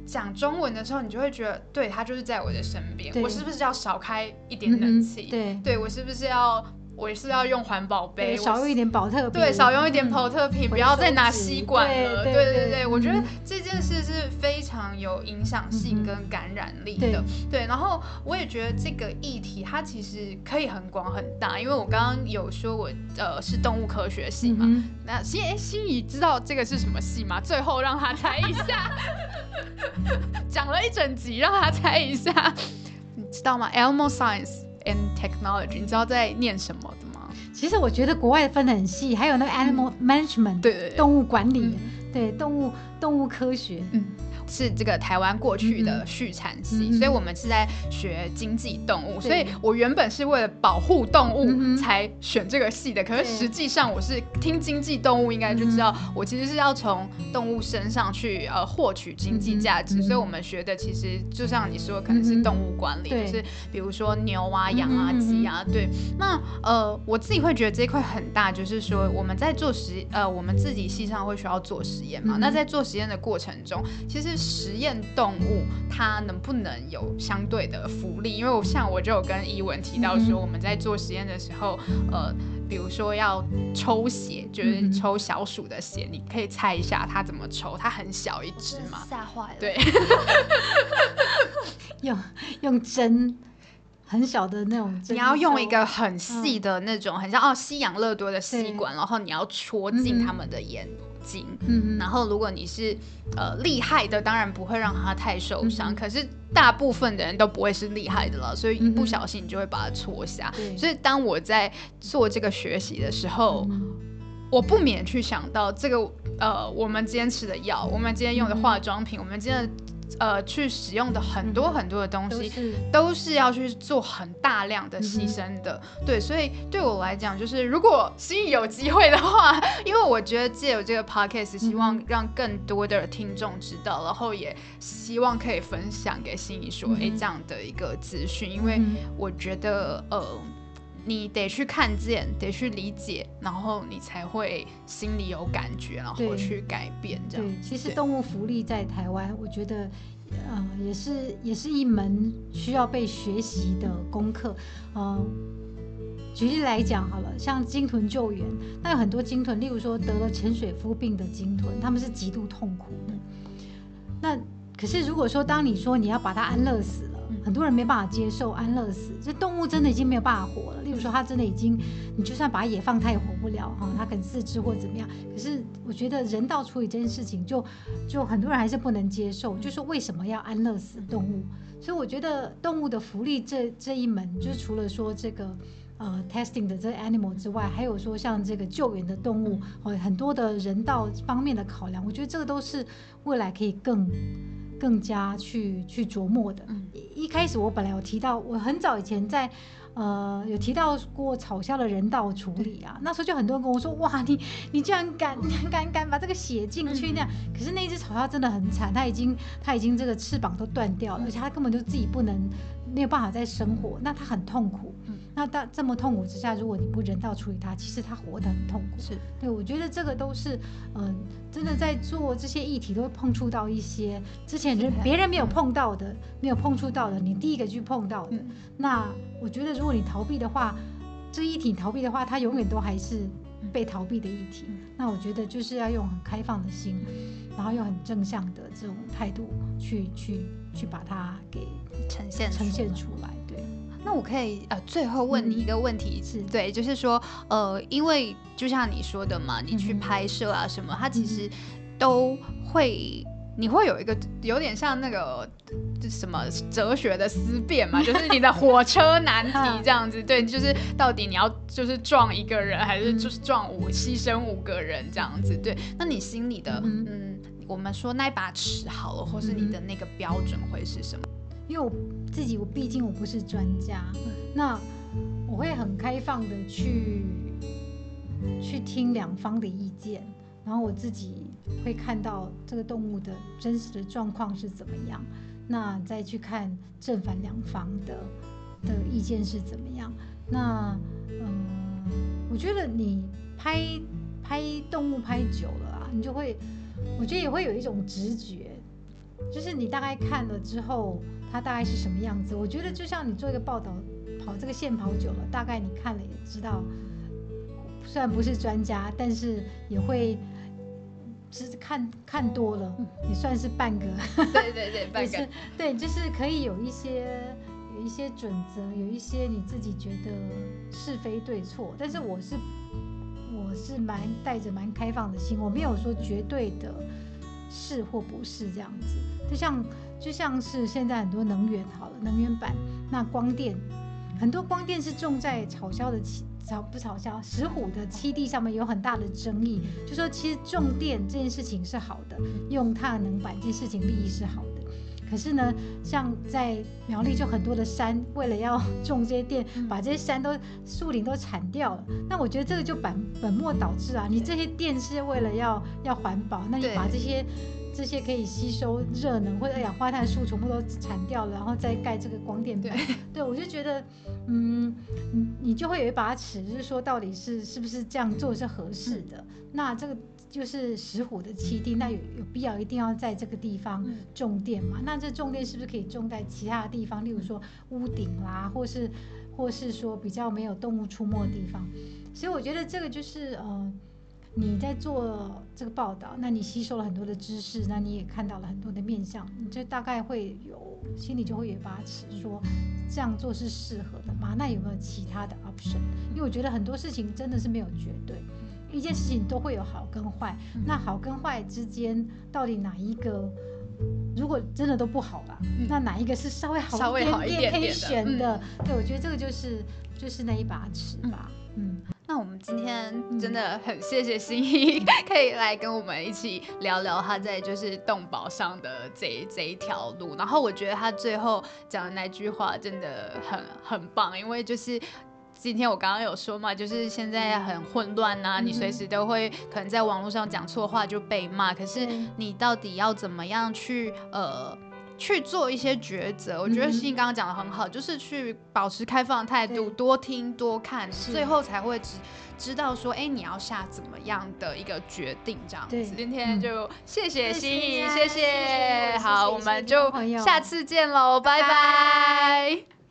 讲中文的时候，你就会觉得，对他就是在我的身边，我是不是要少开一点冷气？对，对我是不是要？我是要用环保杯，少用一点保特瓶。对，少用一点保特瓶，不要再拿吸管了。对对对，我觉得这件事是非常有影响性跟感染力的。对，然后我也觉得这个议题它其实可以很广很大，因为我刚刚有说我呃是动物科学系嘛。那心哎心怡知道这个是什么系吗？最后让他猜一下，讲了一整集让他猜一下，你知道吗？Animal Science。and technology，你知道在念什么的吗？其实我觉得国外分的很细，还有那个 animal management，对对，动物管理，对动物动物科学，嗯。是这个台湾过去的畜产系，所以我们是在学经济动物，所以我原本是为了保护动物才选这个系的。可是实际上我是听经济动物，应该就知道我其实是要从动物身上去呃获取经济价值。所以我们学的其实就像你说，可能是动物管理，就是比如说牛啊、羊啊、鸡啊。对，那呃我自己会觉得这一块很大，就是说我们在做实呃我们自己系上会需要做实验嘛。那在做实验的过程中，其实实验动物它能不能有相对的福利？因为我像我就有跟伊文提到说，我们在做实验的时候，呃，比如说要抽血，就是抽小鼠的血，你可以猜一下它怎么抽？它很小一只嘛，吓坏了。对，用用针。很小的那种，你要用一个很细的那种，很像哦西养乐多的吸管，然后你要戳进他们的眼睛。嗯然后如果你是呃厉害的，当然不会让他太受伤。可是大部分的人都不会是厉害的了，所以一不小心你就会把它戳瞎。所以当我在做这个学习的时候，我不免去想到这个呃，我们今天吃的药，我们今天用的化妆品，我们今天。呃，去使用的很多很多的东西，都是。要去做很大量的牺牲的。对，所以对我来讲，就是如果心仪有机会的话，因为我觉得借有这个 podcast，希望让更多的听众知道，然后也希望可以分享给心仪说，哎，这样的一个资讯，因为我觉得，呃，你得去看见，得去理解，然后你才会心里有感觉，然后去改变。这样，其实动物福利在台湾，我觉得。呃，也是也是一门需要被学习的功课。呃，举例来讲好了，像鲸豚救援，那有很多鲸豚，例如说得了潜水夫病的鲸豚，他们是极度痛苦的。那可是如果说当你说你要把它安乐死了。很多人没办法接受安乐死，这动物真的已经没有办法活了。例如说，它真的已经，你就算把它野放，它也活不了哈，它可能四肢或怎么样。可是我觉得人道处理这件事情，就就很多人还是不能接受，就是为什么要安乐死动物？所以我觉得动物的福利这这一门，就是除了说这个呃 testing 的这 animal 之外，还有说像这个救援的动物，哦很多的人道方面的考量，我觉得这个都是未来可以更。更加去去琢磨的。一开始我本来有提到，我很早以前在，呃，有提到过草鸮的人道处理啊。那时候就很多人跟我说，哇，你你居然敢敢敢把这个写进去那样。可是那只草鸮真的很惨，它已经它已经这个翅膀都断掉了，而且它根本就自己不能没有办法再生活，那它很痛苦。那当这么痛苦之下，如果你不人道处理它，其实它活得很痛苦。是对，我觉得这个都是，嗯，真的在做这些议题，都会碰触到一些之前人别人没有碰到的，没有碰触到的，你第一个去碰到的。那我觉得，如果你逃避的话，这议题逃避的话，它永远都还是被逃避的议题。那我觉得就是要用很开放的心，然后用很正向的这种态度去去去把它给呈现呈现出来。对。那我可以呃，最后问你一个问题，是对，就是说呃，因为就像你说的嘛，你去拍摄啊什么，它其实都会，你会有一个有点像那个什么哲学的思辨嘛，就是你的火车难题这样子，对，就是到底你要就是撞一个人，还是就是撞五牺牲五个人这样子，对，那你心里的嗯，我们说那把尺好了，或是你的那个标准会是什么？因为我自己，我毕竟我不是专家，那我会很开放的去去听两方的意见，然后我自己会看到这个动物的真实的状况是怎么样，那再去看正反两方的的意见是怎么样。那嗯，我觉得你拍拍动物拍久了啊，你就会，我觉得也会有一种直觉，就是你大概看了之后。它大概是什么样子？我觉得就像你做一个报道，跑这个线跑久了，大概你看了也知道。虽然不是专家，但是也会，是看看多了，也算是半个。对对对，半个。对，就是可以有一些有一些准则，有一些你自己觉得是非对错。但是我是我是蛮带着蛮开放的心，我没有说绝对的是或不是这样子，就像。就像是现在很多能源好了，能源板那光电，很多光电是重在草销的栖嘲不嘲笑石虎的七弟上面有很大的争议，就说其实种电这件事情是好的，用太阳能板这件事情利益是好的。可是呢，像在苗栗就很多的山，为了要种这些电，把这些山都树林都铲掉了。那我觉得这个就本本末倒置啊！你这些电是为了要要环保，那你把这些这些可以吸收热能或者二氧化碳树全部都铲掉了，然后再盖这个光电板。对，我就觉得，嗯，你你就会有一把尺，就是说到底是是不是这样做是合适的？那这个。就是石虎的栖地，那有有必要一定要在这个地方种电嘛？那这种电是不是可以种在其他的地方，例如说屋顶啦，或是或是说比较没有动物出没的地方？所以我觉得这个就是呃，你在做这个报道，那你吸收了很多的知识，那你也看到了很多的面相，你就大概会有心里就会有把尺，说这样做是适合的吗？那有没有其他的 option？因为我觉得很多事情真的是没有绝对，一件事情都会有好跟坏，那好跟坏之间到底哪一个？如果真的都不好吧，那哪一个是稍微好一点点可以选的？对，我觉得这个就是就是那一把尺吧。嗯，那我们今天真的很谢谢心怡，可以来跟我们一起聊聊他在就是动保上的这这一条路。然后我觉得他最后讲的那句话真的很很棒，因为就是。今天我刚刚有说嘛，就是现在很混乱呐，你随时都会可能在网络上讲错话就被骂。可是你到底要怎么样去呃去做一些抉择？我觉得欣欣刚刚讲的很好，就是去保持开放态度，多听多看，最后才会知知道说，哎，你要下怎么样的一个决定这样子。今天就谢谢心怡，谢谢，好，我们就下次见喽，拜拜。